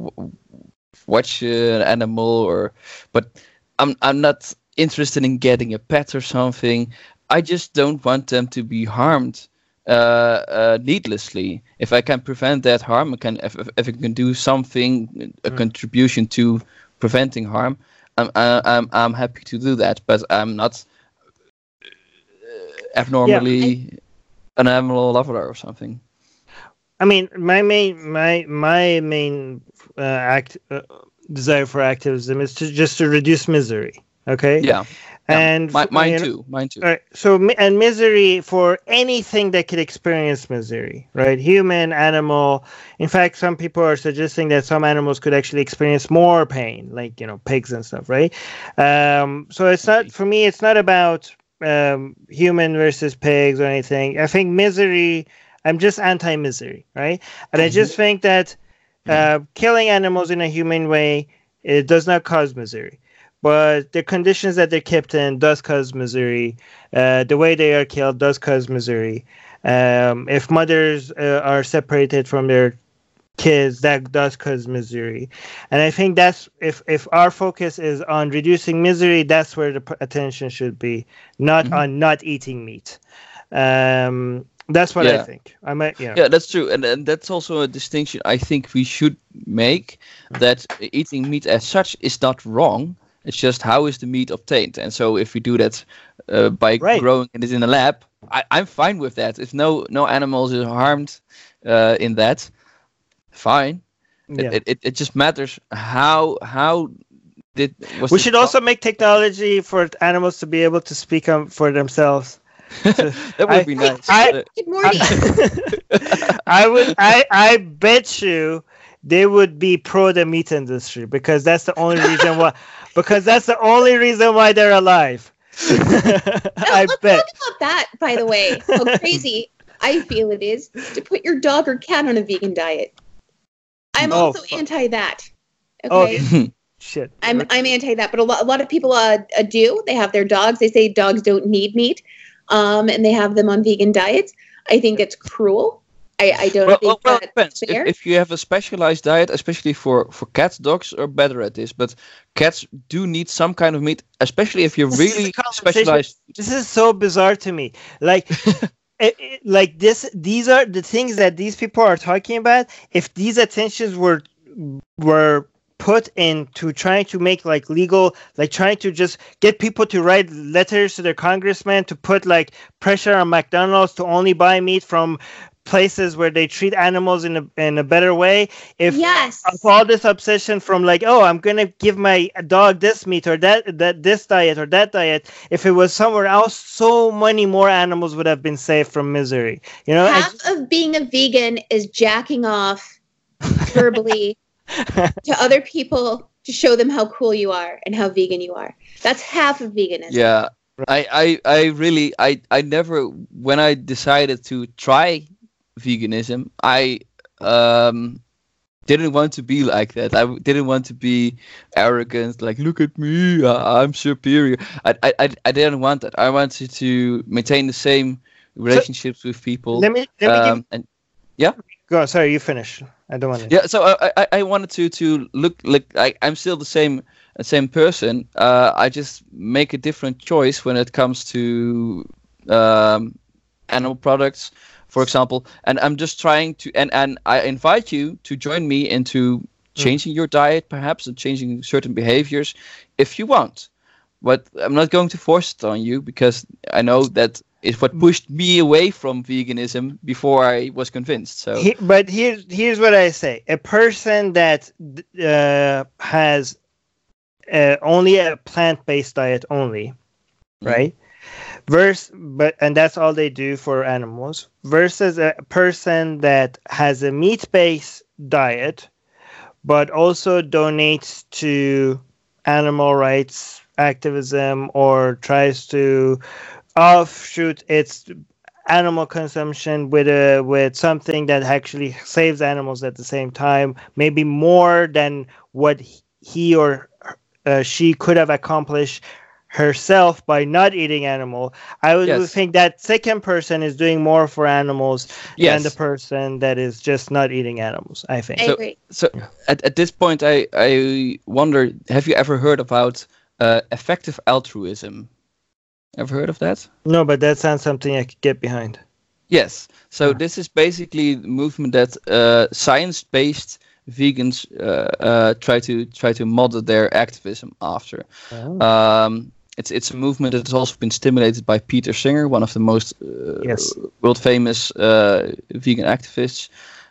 watch uh, an animal, or but I'm I'm not interested in getting a pet or something. I just don't want them to be harmed uh, uh, needlessly. If I can prevent that harm, I can if, if- if I can do something, a Mm. contribution to preventing harm, I'm I- I'm I'm happy to do that. But I'm not uh, abnormally an animal lover or something. I mean, my main my my main uh, act uh, desire for activism is to just to reduce misery. Okay. Yeah, yeah. And f- mine know- too. Mine too. Right. So and misery for anything that could experience misery, right? Human, animal. In fact, some people are suggesting that some animals could actually experience more pain, like you know pigs and stuff, right? Um, so it's not for me. It's not about um, human versus pigs or anything. I think misery. I'm just anti-misery, right? And I just think that uh, killing animals in a human way it does not cause misery but the conditions that they're kept in does cause misery. Uh, the way they are killed does cause misery. Um, if mothers uh, are separated from their kids, that does cause misery. And I think that's if if our focus is on reducing misery, that's where the p- attention should be, not Mhm. on not eating meat. Um, that's what I think. I might, yeah. Yeah, that's true, and and that's also a distinction I think we should make. That eating meat as such is not wrong. It's just how is the meat obtained, and so if we do that uh, by Right. growing it in a lab, I, I'm fine with that. If no no animals is harmed uh, in that, fine. It- yeah. It, it, it just matters how how did was we this should pro- also make technology for animals to be able to speak um, for themselves. (laughs) that would I- be nice. I- Good morning. (laughs) I would I I bet you they would be pro the meat industry because that's the only reason why (laughs) because that's the only reason why they're alive. (laughs) I let's bet. talk about that, by the way. How (laughs) crazy I feel it is to put your dog or cat on a vegan diet. I'm Oh, also fuck. anti that. Oh, Okay. Shit. I'm I'm anti that, but a lot a lot of people uh, uh, do. They have their dogs. They say dogs don't need meat, um, and they have them on vegan diets. I think it's cruel. I, I don't well, think well, well, it that's depends. If, fair. if you have a specialized diet, especially for for cats, dogs are better at this. But cats do need some kind of meat, especially if you're This really specialized. This is so bizarre to me. Like (laughs) it, it- like this these are the things that these people are talking about if these attentions were were put into trying to make like legal like trying to just get people to write letters to their congressman to put like pressure on McDonald's to only buy meat from places where they treat animals in a in a better way if yes, of all this obsession from like oh i'm gonna give my dog this meat or that that this diet or that diet if it was somewhere else so many more animals would have been saved from misery you know I half of being a vegan is jacking off verbally (laughs) to other people to show them how cool you are and how vegan you are. That's half of veganism. Yeah. I, I, I really I, I never when I decided to try veganism I um didn't want to be like that. I didn't want to be arrogant, like look at me, I'm superior. I, I, I didn't want that. I wanted to maintain the same relationships so, with people. Let me, let me um, give, and yeah. Go on, sorry, you finish. I don't want to. Yeah, so I, I, I wanted to to look like I, I'm still the same same person. Uh, I just make a different choice when it comes to um, animal products, for example. And I'm just trying to and and I invite you to join me into Hmm. changing your diet, perhaps, and changing certain behaviors, if you want. But I'm not going to force it on you because I know that it's what pushed me away from veganism before I was convinced. So, He, but here's here's what I say: a person that uh, has uh, only a plant-based diet only, right? Versus, but and that's all they do for animals. Versus a person that has a meat-based diet, but also donates to animal rights activism or tries to offshoot its animal consumption with a with something that actually saves animals at the same time maybe more than what he or uh, she could have accomplished herself by not eating animal i would Yes. think that second person is doing more for animals yes. than the person that is just not eating animals i think I So- agree. So at, at this point, I, I wonder have you ever heard about uh, effective altruism? Ever heard of that? no but that sounds something i could get behind Yes. So Yeah. this is basically the movement that uh, science-based vegans uh, uh, try to try to model their activism after. Um, it's it's a movement that has also been stimulated by Peter Singer, one of the most uh, Yes. world famous uh, vegan activists.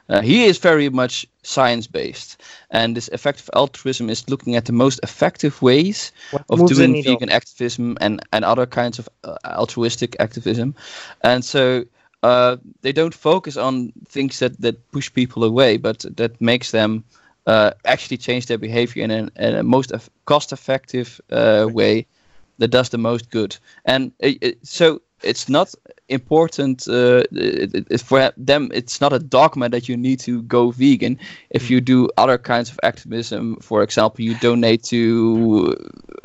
Uh, he is very much science based, and this effective altruism is looking at the most effective ways What of doing vegan activism and, and other kinds of uh, altruistic activism. And so uh, they don't focus on things that, that push people away, but that makes them uh, actually change their behavior in a, in a most cost effective uh, way that does the most good. And uh, uh, so it's not important uh, it, it- it- for them it's not a dogma that you need to go vegan if you do other kinds of activism for example you donate to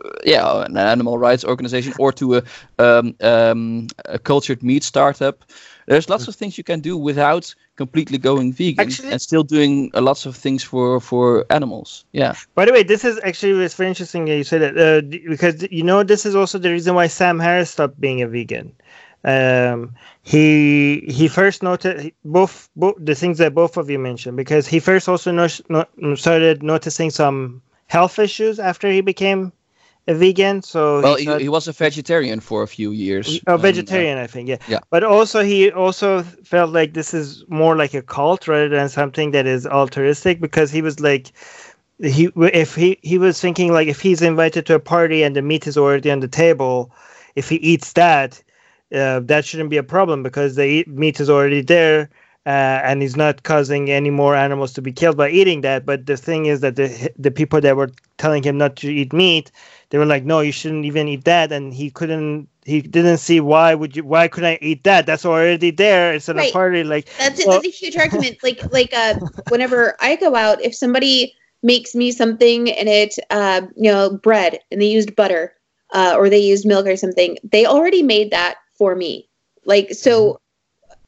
uh, yeah an animal rights organization or to a, um, um, a cultured meat startup there's lots of things you can do without completely going vegan Actually- and still doing uh, lots of things for for animals. Yeah. By the way, this is actually it's very interesting that you said that uh, because you know this is also the reason why Sam Harris stopped being a vegan. Um, he he first noted both both the things that both of you mentioned because he first also no, no, started noticing some health issues after he became a vegan. So well he thought- he was a vegetarian for a few years a and, uh, vegetarian, I think, yeah. yeah. But also, he also felt like this is more like a cult rather than something that is altruistic because he was like, he if he he was thinking like if he's invited to a party and the meat is already on the table, if he eats that, uh, that shouldn't be a problem because the meat is already there. Uh, and he's not causing any more animals to be killed by eating that. But the thing is that the the people that were telling him not to eat meat, they were like, "No, you shouldn't even eat that," and he couldn't. He didn't see why would you? Why couldn't I eat that? That's already there. It's at a Right. party. Like That's. Well- That's a huge argument. Like like uh, whenever I go out, if somebody makes me something and it uh, you know bread and they used butter uh, or they used milk or something, they already made that for me. Like so,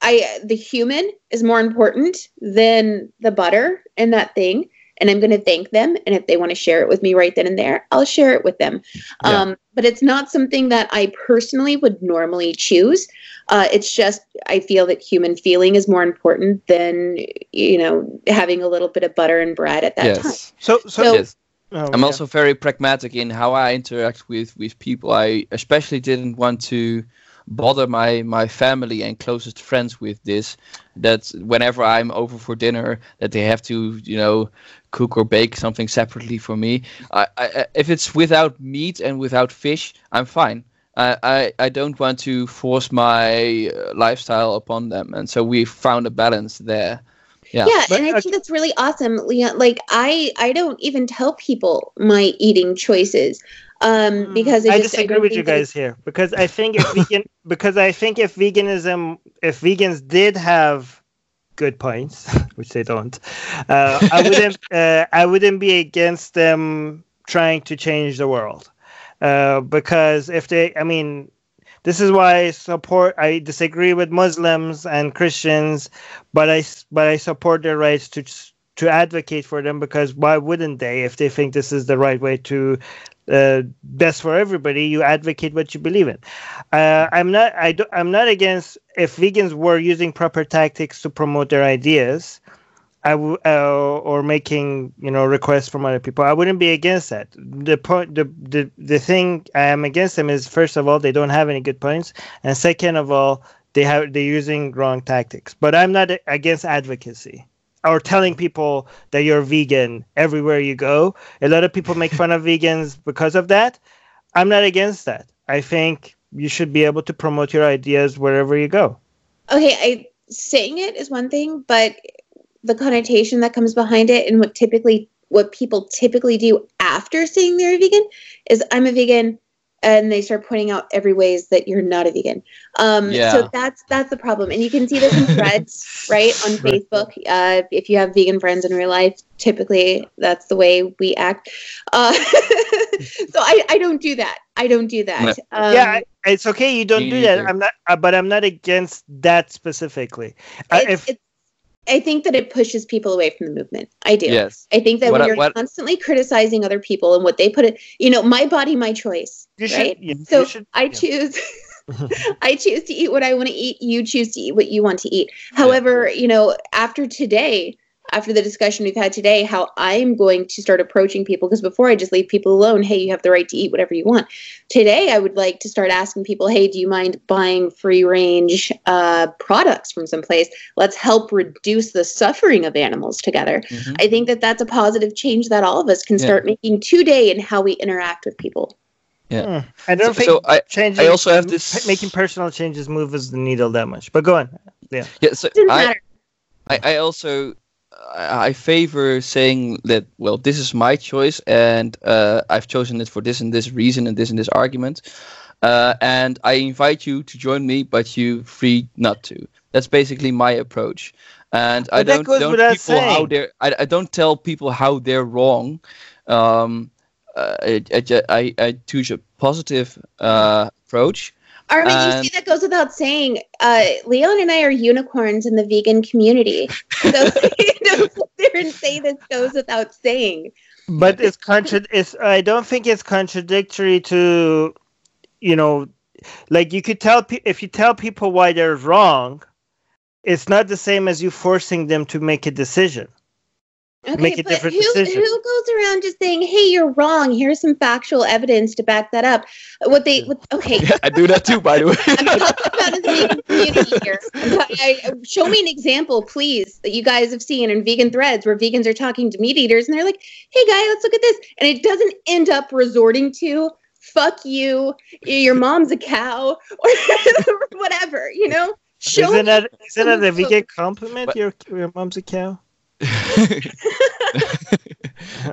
I the human is more important than the butter and that thing. And I'm going to thank them. And if they want to share it with me right then and there, I'll share it with them. Yeah. Um, but it's not something that I personally would normally choose. Uh, it's just I feel that human feeling is more important than you know having a little bit of butter and bread at that time. so. So, So- yes oh, I'm yeah. also very pragmatic in how I interact with with people. I especially didn't want to bother my my family and closest friends with this. That whenever I'm over for dinner, that they have to you know cook or bake something separately for me. I, I if it's without meat and without fish, I'm fine. I, I, I don't want to force my uh, lifestyle upon them, and so we found a balance there. Yeah. yeah But, and i think that's really awesome leon like i i don't even tell people my eating choices um because Mm, I just disagree don't with you think that guys here because I think if vegan because I think if veganism if vegans did have good points, (laughs) which they don't, uh, I wouldn't (laughs) uh, I wouldn't be against them trying to change the world. Uh, because if they I mean this is why I support I disagree with Muslims and Christians, but I but I support their rights to to advocate for them because why wouldn't they if they think this is the right way to uh, best for everybody you advocate what you believe in. Uh, i'm not I do, i'm not against if vegans were using proper tactics to promote their ideas I w- uh, or making you know requests from other people i wouldn't be against that. The point the, the the thing i am against them is first of all they don't have any good points and second of all they have they're using wrong tactics. But i'm not against advocacy or telling people that you're vegan everywhere you go. A lot of people make fun of vegans because of that. I'm not against that. I think you should be able to promote your ideas wherever you go. okay i saying it is one thing but the connotation that comes behind it and what typically what people typically do after saying they're a vegan is i'm a vegan and they start pointing out every ways that you're not a vegan um, Yeah. so that's that's the problem and you can see this in threads (laughs) right on facebook uh, if you have vegan friends in real life typically that's the way we act uh, (laughs) so I, I don't do that i don't do that um, yeah, it's okay. You don't Me do that. neither. I'm not, uh, but I'm not against that specifically. Uh, it's, if it's, I think that it pushes people away from the movement. I do. Yes. I think that what, when you're what- constantly criticizing other people and what they put it, you know, my body, my choice. you should, right? yeah, So you should, I yeah. choose. (laughs) (laughs) I choose to eat what I want to eat. You choose to eat what you want to eat. However, you know, after today, after the discussion we've had today, how I'm going to start approaching people because before I just leave people alone. Hey, you have the right to eat whatever you want. Today, I would like to start asking people, Hey, do you mind buying free range uh, products from someplace? Let's help reduce the suffering of animals together. Mhm. I think that that's a positive change that all of us can Yeah. start making today in how we interact with people. Hmm. I don't So, think so I, changing. I also have m- this- making personal changes moves the needle that much. But go on. yeah, yeah. so Doesn't I, matter. I, I also I I favor saying that well this is my choice and uh, I've chosen it for this and this reason and this and this argument. Uh, and I invite you to join me but you free not to. That's basically my approach. And I But that don't don't people how they're I, I don't tell people how they're wrong. Um, uh, I, I, I, I choose a positive uh, approach Armin, you see, that goes without saying. Uh, Leon and I are unicorns in the vegan community. So (laughs) don't sit there and say this goes without saying. but it's contra- it's i don't think it's contradictory to you know like you could tell pe- if you tell people why they're wrong it's not the same as you forcing them to make a decision Okay, Make a but different who, decision. who goes around just saying, "Hey, you're wrong. Here's some factual evidence to back that up." What they, what, okay, (laughs) I do that too by the way (laughs) I'm talking about the vegan community here. I'm I, show me an example, please, that you guys have seen in vegan threads where vegans are talking to meat eaters and they're like, "Hey, guy, let's look at this," and it doesn't end up resorting to "fuck you," your mom's a cow, (laughs) or whatever. You know, show isn't that isn't that a vegan compliment But- your your mom's a cow (laughs)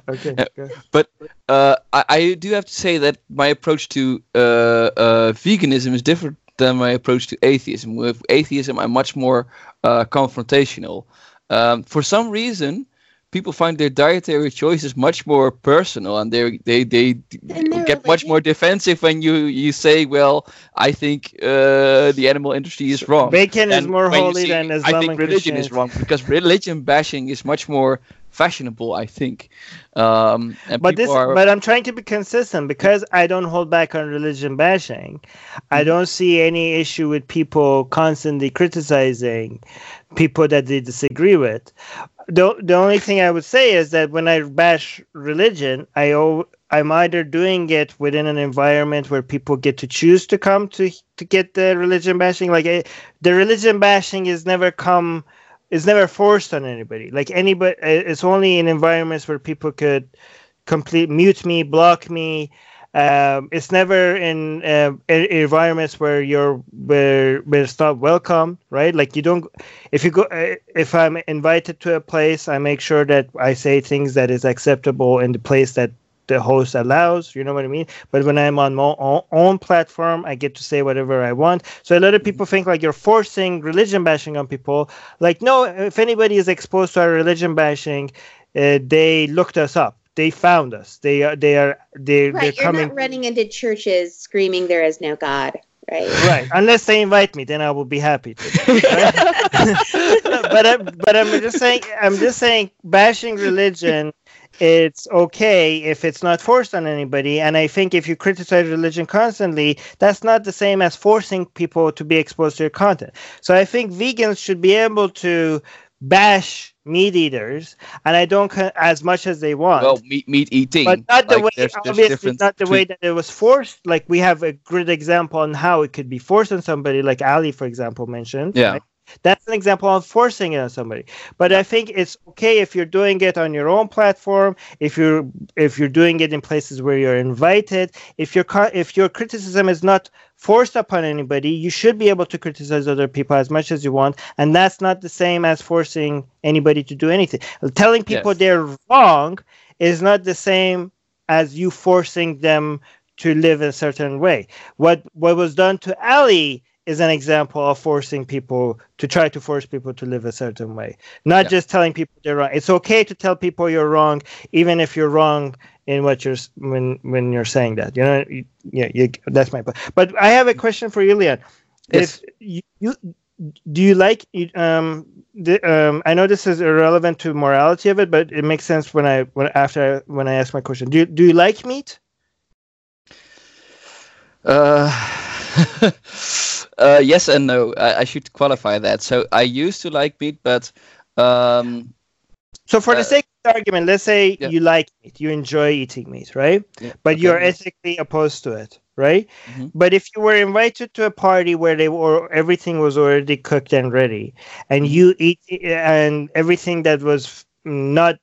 okay go. but uh, I, I do have to say that my approach to uh, uh, veganism is different than my approach to atheism. With atheism, I'm much more uh, confrontational. Um, for some reason, people find their dietary choices much more personal, and they they they And get much more defensive when you you say, "Well, I think uh, the animal industry is wrong." bacon is more when you holy see, than I islam think religion is wrong because religion bashing is much more fashionable. I think. Um, and but this are, but i'm trying to be consistent because i don't hold back on religion bashing i don't see any issue with people constantly criticizing people that they disagree with the, the only thing i would say is that when i bash religion i i'm either doing it within an environment where people get to choose to come to to get the religion bashing. Like eh, the religion bashing is never come is never forced on anybody. Like anybody eh, it's only in environments where people could complete mute me block me Um, it's never in uh, environments where you're where, where it's not welcome, right? Like you don't. If you go, uh, if I'm invited to a place, I make sure that I say things that is acceptable in the place that the host allows. You know what I mean? But when I'm on my own platform, I get to say whatever I want. So a lot of people think like you're forcing religion bashing on people. Like, no, if anybody is exposed to our religion bashing, uh, they looked us up. They found us. They are. They are. They, right, they're you're coming. not running into churches screaming there is no God. Right. Right. Unless they invite me, then I will be happy to. (laughs) Right? (laughs) but I, but I'm just saying. I'm just saying. Bashing religion it's okay if it's not forced on anybody. And I think if you criticize religion constantly, that's not the same as forcing people to be exposed to your content. So I think vegans should be able to bash meat eaters, and I don't as much as they want. Well, meat meat eating, but not the like, way. there's, obviously, there's not the way that it was forced. Like we have a great example on how it could be forced on somebody, like Ali, for example, mentioned. Yeah. Right? That's an example of forcing it on somebody. But I think it's okay if you're doing it on your own platform, if you're if you're doing it in places where you're invited, if your if your criticism is not forced upon anybody, you should be able to criticize other people as much as you want, and that's not the same as forcing anybody to do anything. Telling people yes. they're wrong is not the same as you forcing them to live a certain way. What what was done to Ali is an example of forcing people to try to force people to live a certain way. Not yeah. just telling people they're wrong. It's okay to tell people you're wrong even if you're wrong in what you're when when you're saying that you know? You, yeah you, that's my point. But i have a question for you leon. Yes. if you, you do you like um the, um i know this is irrelevant to morality of it but it makes sense when i when after I, when i ask my question. Do you, do you like meat? Uh (laughs) uh, yes and no. I, I, should qualify that. So I used to like meat, but um, so for uh, the sake of the argument, let's say yeah. you like meat, you enjoy eating meat, right? Yeah, but okay. you're ethically opposed to it, right? Mm-hmm. But if you were invited to a party where they were everything was already cooked and ready, and mm-hmm. you eat and everything that was not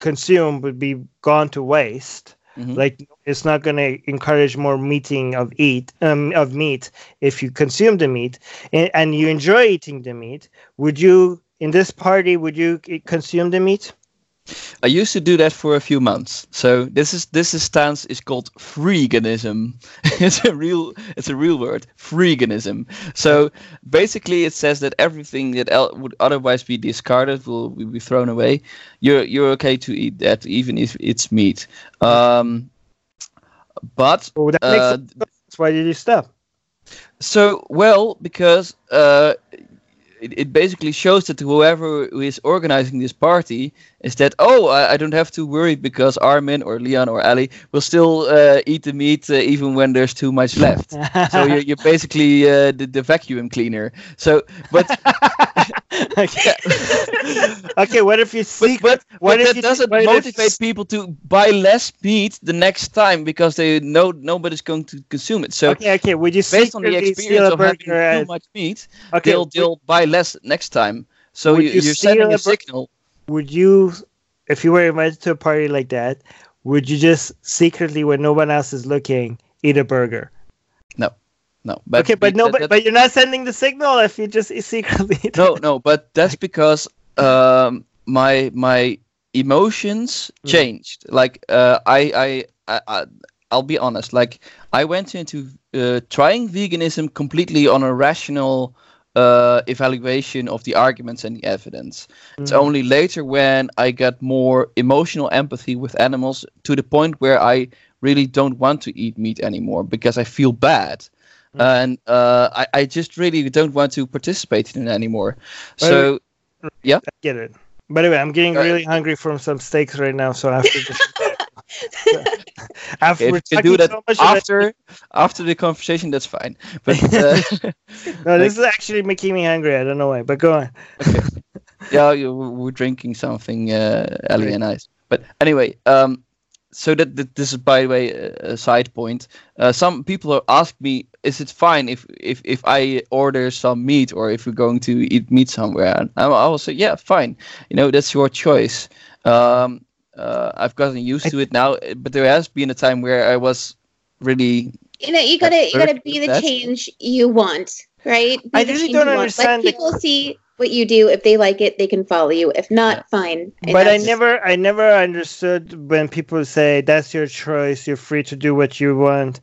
consumed would be gone to waste Mm-hmm. Like it's not going to encourage more meeting of eat um, of meat if you consume the meat and, and you enjoy eating the meat. Would you in this party? Would you consume the meat? I used to do that for a few months. So this is this is stance is called freeganism. (laughs) it's a real it's a real word, freeganism. So basically, it says that everything that el- would otherwise be discarded will, will be thrown away. You're you're okay to eat that, even if it's meat. Um, but well, that uh, makes why did you stop? So well, because uh, it, it basically shows that whoever is organizing this party is that oh I, I don't have to worry because Armin or Leon or Ali will still uh, eat the meat uh, even when there's too much left. so you're, you're basically uh, the, the vacuum cleaner. So but (laughs) okay. (laughs) okay, what if you see? But, but, what but if that doesn't motivate people to buy less meat the next time because they know nobody's going to consume it. So okay, okay, would you based on the experience of having too much meat, okay, they'll they'll buy less next time. So you, you are sending a, a signal. Would you, if you were invited to a party like that, would you just secretly, when no one else is looking, eat a burger? No. No, but okay, but no, but, but you're not sending the signal if you just secretly. (laughs) no, no, but that's because um, my my emotions mm. changed. Like uh, I, I, I, I'll be honest. Like I went into uh, trying veganism completely on a rational uh, evaluation of the arguments and the evidence. Mm. It's only later when I got more emotional empathy with animals to the point where I really don't want to eat meat anymore because I feel bad. Mm. And uh, I, I just really don't want to participate in it anymore. So, yeah. I get it. By the way, I'm getting really hungry from some steaks right now. So I after this. (laughs) (laughs) after if you do that so after (laughs) after the conversation, that's fine. But uh, (laughs) no, this like, is actually making me hungry. I don't know why, but go on. okay. Yeah, you, we're drinking something, uh, Ellie and I. But anyway, um, so that, that, this is by the way a side point. Uh, some people ask me, is it fine if if if I order some meat or if we're going to eat meat somewhere? And I will say, yeah, fine. You know, that's your choice. Um, uh, I've gotten used to it now, but there has been a time where I was really. You know, you gotta you gotta be the that's- change you want, right? Be I the really change don't understand the- Let people see what you do. If they like it, they can follow you. If not, Yeah. fine. And but I that's- never, I never understood when people say that's your choice. You're free to do what you want, But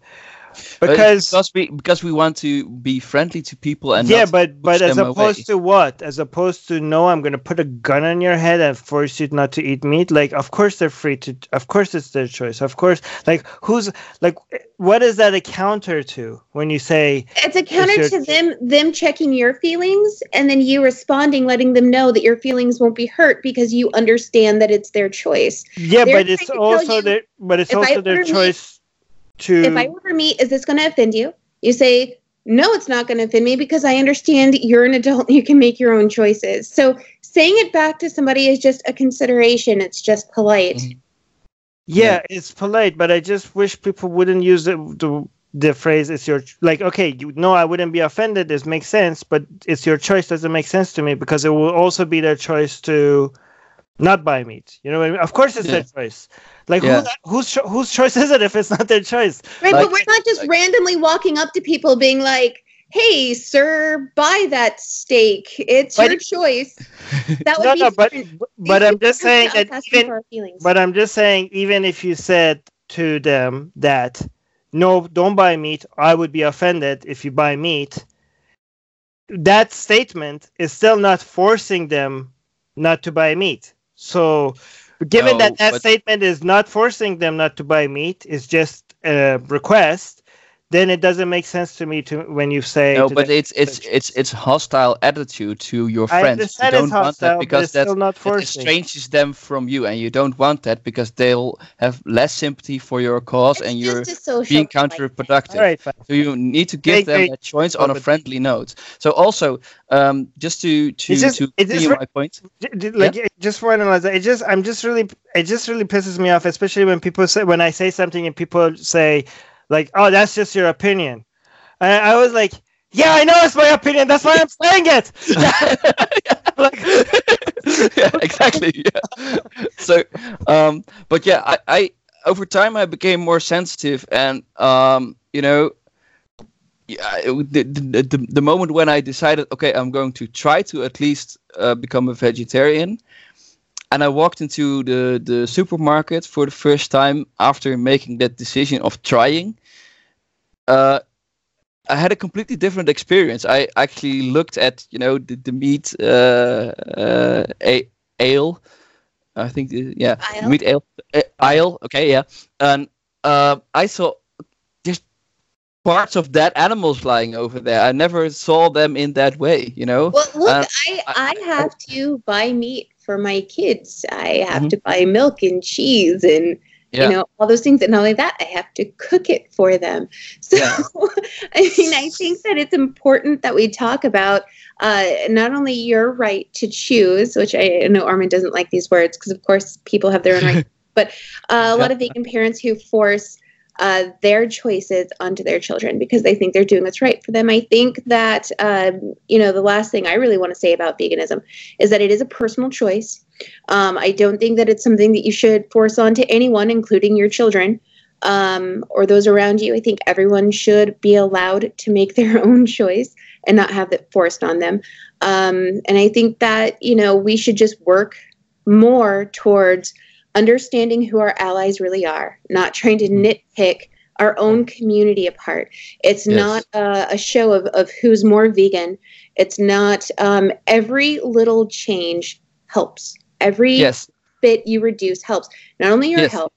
because because we because we want to be friendly to people and yeah, not but but as opposed away. to what? As opposed to no, I'm gonna put a gun on your head and force you not to eat meat. Like, of course they're free to. Of course it's their choice. Of course, like who's like, what is that a counter to when you say it's a counter your- to them them checking your feelings and then you responding, letting them know that your feelings won't be hurt because you understand that it's their choice. yeah, They're but it's trying to tell also you, their but it's if I also their order meat- choice to. if I order meat, is this going to offend you? You say, no, it's not going to offend me because I understand you're an adult and (laughs) you can make your own choices. So saying it back to somebody is just a consideration. It's just polite. Mhm. Yeah, Yeah. it's polite, but I just wish people wouldn't use the the, the phrase "it's your ch-" like." Okay, you know, I wouldn't be offended. This makes sense, but it's your choice doesn't make sense to me because it will also be their choice to not buy meat. You know what I mean? Of course, it's their choice. Like Yeah. who, whose cho- whose choice is it if it's not their choice? Right. Like- but we're not just like- randomly walking up to people being like, hey, sir, buy that steak. It's But- your choice. (laughs) That would No, be no, but but I'm just saying that even for our feelings. But I'm just saying, even if you said to them that no, don't buy meat, I would be offended if you buy meat. That statement is still not forcing them not to buy meat. So, given No, that that but- statement is not forcing them not to buy meat, it's just a request. Then it doesn't make sense to me to when you say No, but it's it's it's it's hostile attitude to your I friends. You understand it's don't want hostile, that because it's still that not it forcing. estranges them from you, and you don't want that because they'll have less sympathy for your cause, It's and you're just being counterproductive. All right, fine. So you need to give Great, them great. that choice on a But- friendly note. So also, um, just to to It's just- to it's just continue re- my point. J- j- like it- just for analyze it just i'm just really it just really pisses me off especially when people say when i say something and people say like oh that's just your opinion and i was like yeah i know it's my opinion that's why i'm saying it (laughs) (laughs) like, (laughs) yeah, exactly. Yeah. So, um, but yeah, I, I over time I became more sensitive, and um, you know, yeah, it, the, the the the moment when I decided, okay, I'm going to try to at least uh, become a vegetarian, and I walked into the the supermarket for the first time after making that decision of trying. Uh, I had a completely different experience. I actually looked at you know the, the meat uh, uh, a- ale. I think the- yeah Aisle? meat ale uh, aisle. Okay, yeah, and uh, I saw just parts of dead animals lying over there. I never saw them in that way. You know. Well, look, Uh, I, I have to buy meat for my kids. I have Mhm. to buy milk and cheese and Yeah. you know all those things. And not only that, I have to cook it for them. (laughs) So Yeah. (laughs) I mean, I think that it's important that we talk about uh, not only your right to choose, which I know Armin doesn't like these words because of course people have their own right, (laughs) but uh, a lot of vegan parents who force uh, their choices onto their children because they think they're doing what's right for them. I think that um, you know the last thing I really want to say about veganism is that it is a personal choice. Um, I don't think that it's something that you should force onto anyone, including your children um, or those around you. I think everyone should be allowed to make (laughs) their own choice and not have it forced on them. Um, and I think that you know we should just work more towards understanding who our allies really are, not trying to nitpick our own community apart. It's Yes. not a, a show of, of who's more vegan. It's not um, every little change helps. Every Yes. bit you reduce helps. Not only your Yes. health.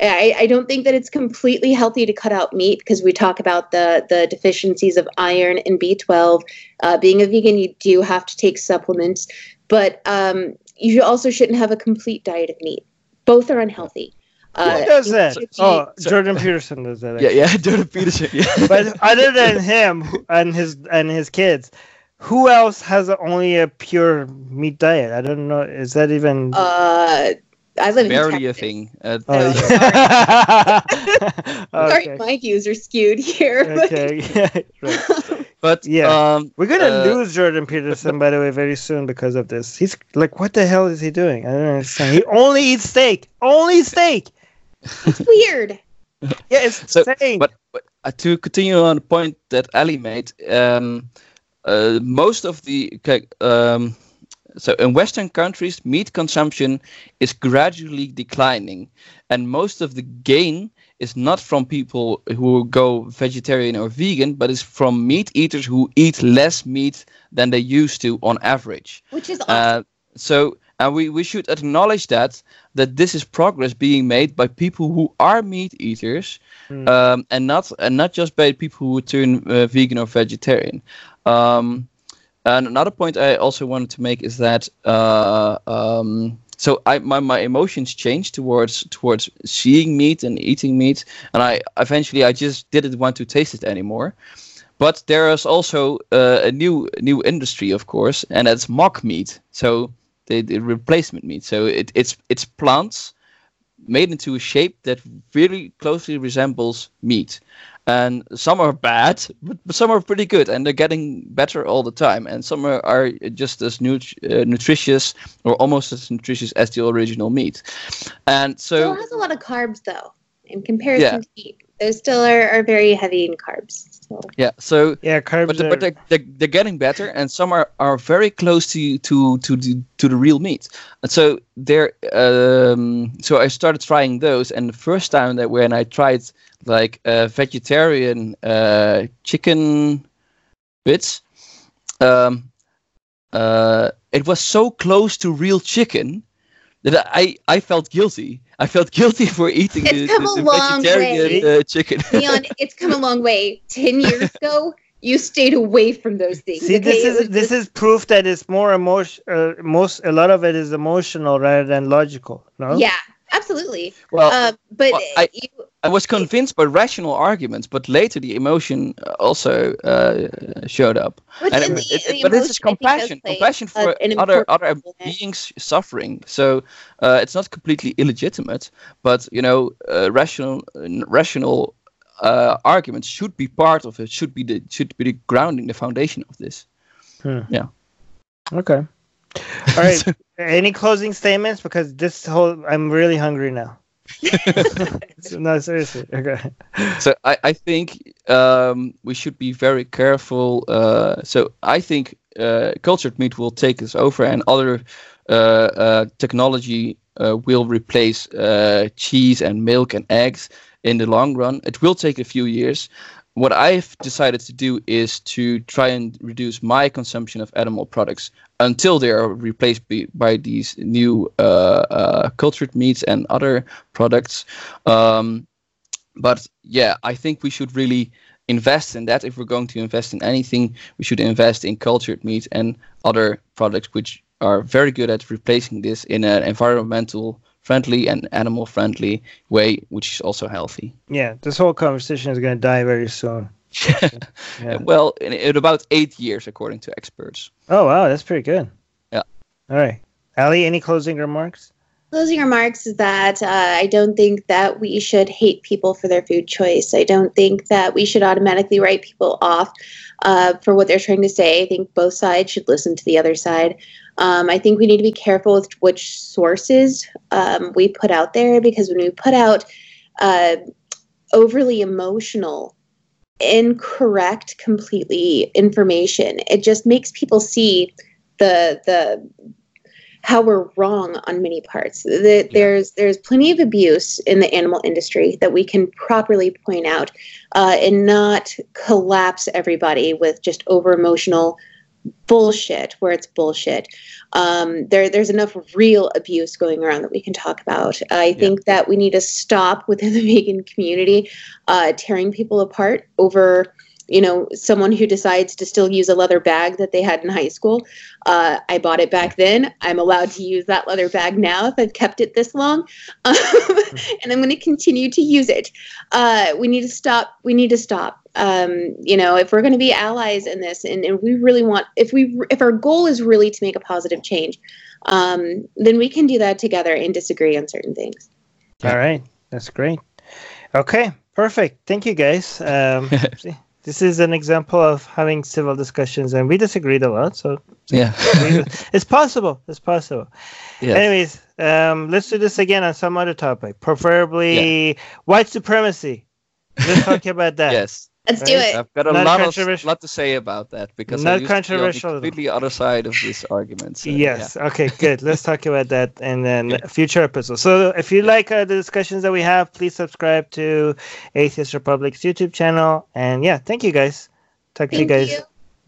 I, I don't think that it's completely healthy to cut out meat because we talk about the the deficiencies of iron and B12. Uh, being a vegan, you do have to take supplements, but um, you also shouldn't have a complete diet of meat. Both are unhealthy. Uh, who does that should oh so- jordan peterson does that Yeah, yeah, (laughs) Jordan Peterson. Yeah. (laughs) but other than him and his and his kids, who else has only a pure meat diet? I don't know. Is that even? uh, I live in barely a thing. Uh, oh, so- yeah. (laughs) Sorry, okay. my views are skewed here. but- Okay. right. But Yeah. um, We're gonna Uh, lose Jordan Peterson, by the way, very soon because of this. He's like, what the hell is he doing? I don't understand. He only eats steak. Only steak. it's weird. yeah, it's So, insane. but, but uh, to continue on the point that Ali made, um, uh, most of the okay, um, so in Western countries, meat consumption is gradually declining, and most of the gain is not from people who go vegetarian or vegan, but is from meat eaters who eat less meat than they used to on average. Which is awesome. Uh, so and we, we should acknowledge that that this is progress being made by people who are meat eaters Hmm. um, and not and not just by people who turn uh, vegan or vegetarian um, and another point I also wanted to make is that uh, um, so I my, my emotions changed towards towards seeing meat and eating meat and I eventually I just didn't want to taste it anymore but there is also uh, a new new industry, of course, and that's mock meat. So the, the replacement meat. So it, it's it's plants made into a shape that really closely resembles meat. And some are bad, but, but some are pretty good, and they're getting better all the time. And some are, are just as nut- uh, nutritious or almost as nutritious as the original meat. And so, still has a lot of carbs though, in comparison Yeah. to meat. Those still are, are very heavy in carbs. So yeah, so yeah, but, are, but they're, they're, they're getting better and some are, are very close to to to the, to the real meat. And so they're um, so i started trying those and the first time that when i tried like uh, vegetarian uh, chicken bits um, uh, it was so close to real chicken that i i felt guilty i felt guilty for eating It's the, come the, a the long vegetarian way. uh, chicken (laughs) Leon, it's come a long way. Ten years ago, you stayed away from those things. See, this okay? It is was this just- is proof that it's more emotion. Uh, most a lot of it is emotional rather than logical. No. yeah, absolutely. well uh, but well, I- you, I was convinced by rational arguments, but later the emotion uh, also uh, showed up. but, And the- it- it- the but this is emotion, I think, does compassion, play compassion for other other role in it. beings suffering. So uh, it's not completely illegitimate, but you know, uh, rational uh, rational uh, arguments should be part of it. Should be the should be the grounding, the foundation of this. Yeah. Okay. All right. (laughs) Any closing statements? Because this whole I'm really hungry now. (laughs) (laughs) no, seriously. Okay. so I, I think um, we should be very careful. Uh, so I think uh, cultured meat will take us over, and other uh, uh, technology uh, will replace uh, cheese and milk and eggs in the long run. It will take a few years. What I've decided to do is to try and reduce my consumption of animal products until they are replaced by, by these new uh, uh, cultured meats and other products. Um, but yeah, I think we should really invest in that. If we're going to invest in anything, we should invest in cultured meat and other products which are very good at replacing this in an environmental friendly and animal friendly way, which is also healthy. Yeah, this whole conversation is going to die very soon. (laughs) Yeah. Well, in, in about eight years, according to experts. Oh wow, that's pretty good. Yeah. All right, Ali. Any closing remarks? closing remarks is that uh, I don't think that we should hate people for their food choice. I don't think that we should automatically write people off uh, for what they're trying to say. I think both sides should listen to the other side. Um, I think we need to be careful with which sources um, we put out there because when we put out uh, overly emotional, incorrect, completely information, it just makes people see the the how we're wrong on many parts. The, There's there's plenty of abuse in the animal industry that we can properly point out uh, and not collapse everybody with just over emotional bullshit where it's bullshit. Um, there there's enough real abuse going around that we can talk about. I think that we need to stop within the (laughs) vegan community uh, tearing people apart over you know someone who decides to still use a leather bag that they had in high school uh, i bought it back then. I'm allowed to use that leather bag now if i've kept it this long. Um, (laughs) and i'm going to continue to use it. Uh, we need to stop we need to stop. Um, you know if we're going to be allies in this and, and we really want if we if our goal is really to make a positive change um, then we can do that together and disagree on certain things. All right, that's great. Okay, perfect. Thank you, guys. (laughs) This is an example of having civil discussions, and we disagreed a lot. So Yeah. (laughs) it's possible. It's possible. yeah. Anyways, um, let's do this again on some other topic, preferably white supremacy. Let's talk about that. (laughs) Yes. Let's do it. I've got a Not lot of lot to say about that because Not I used to be on controversial at the completely other side of this argument. so, Yes. Okay. Good. Let's talk about that in then future episodes. So, if you like uh, the discussions that we have, please subscribe to Atheist Republic's YouTube channel. And yeah, thank you guys. Talk to you guys. you.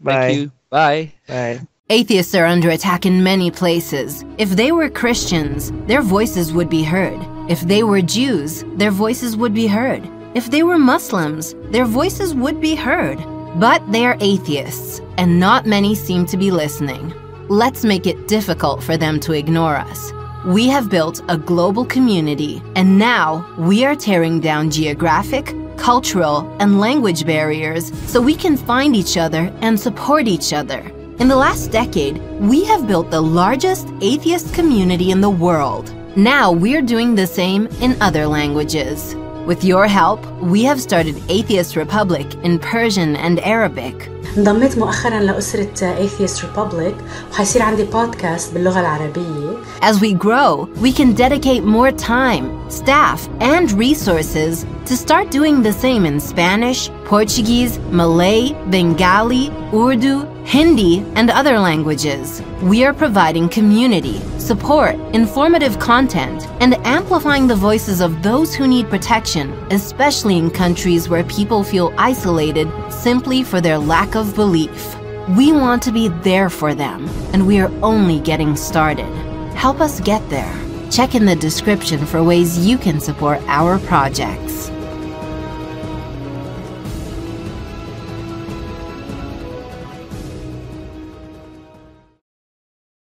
Bye. Thank you. Bye. Bye. Atheists are under attack in many places. If they were Christians, their voices would be heard. If they were Jews, their voices would be heard. If they were Muslims, their voices would be heard. But they are atheists, and not many seem to be listening. Let's make it difficult for them to ignore us. We have built a global community, and now we are tearing down geographic, cultural, and language barriers so we can find each other and support each other. In the last decade, we have built the largest atheist community in the world. Now we're doing the same in other languages. With your help, we have started Atheist Republic in Persian and Arabic. انضميت مؤخرا لأسرة Atheist Republic وحيصير عندي بودكاست باللغة العربية As we grow, we can dedicate more time, staff, and resources to start doing the same in Spanish, Portuguese, Malay, Bengali, Urdu, Hindi, and other languages. We are providing community, support, informative content, and amplifying the voices of those who need protection, especially in countries where people feel isolated simply for their of belief. We want to be there for them, and we are only getting started. Help us get there. Check in the description for ways you can support our projects.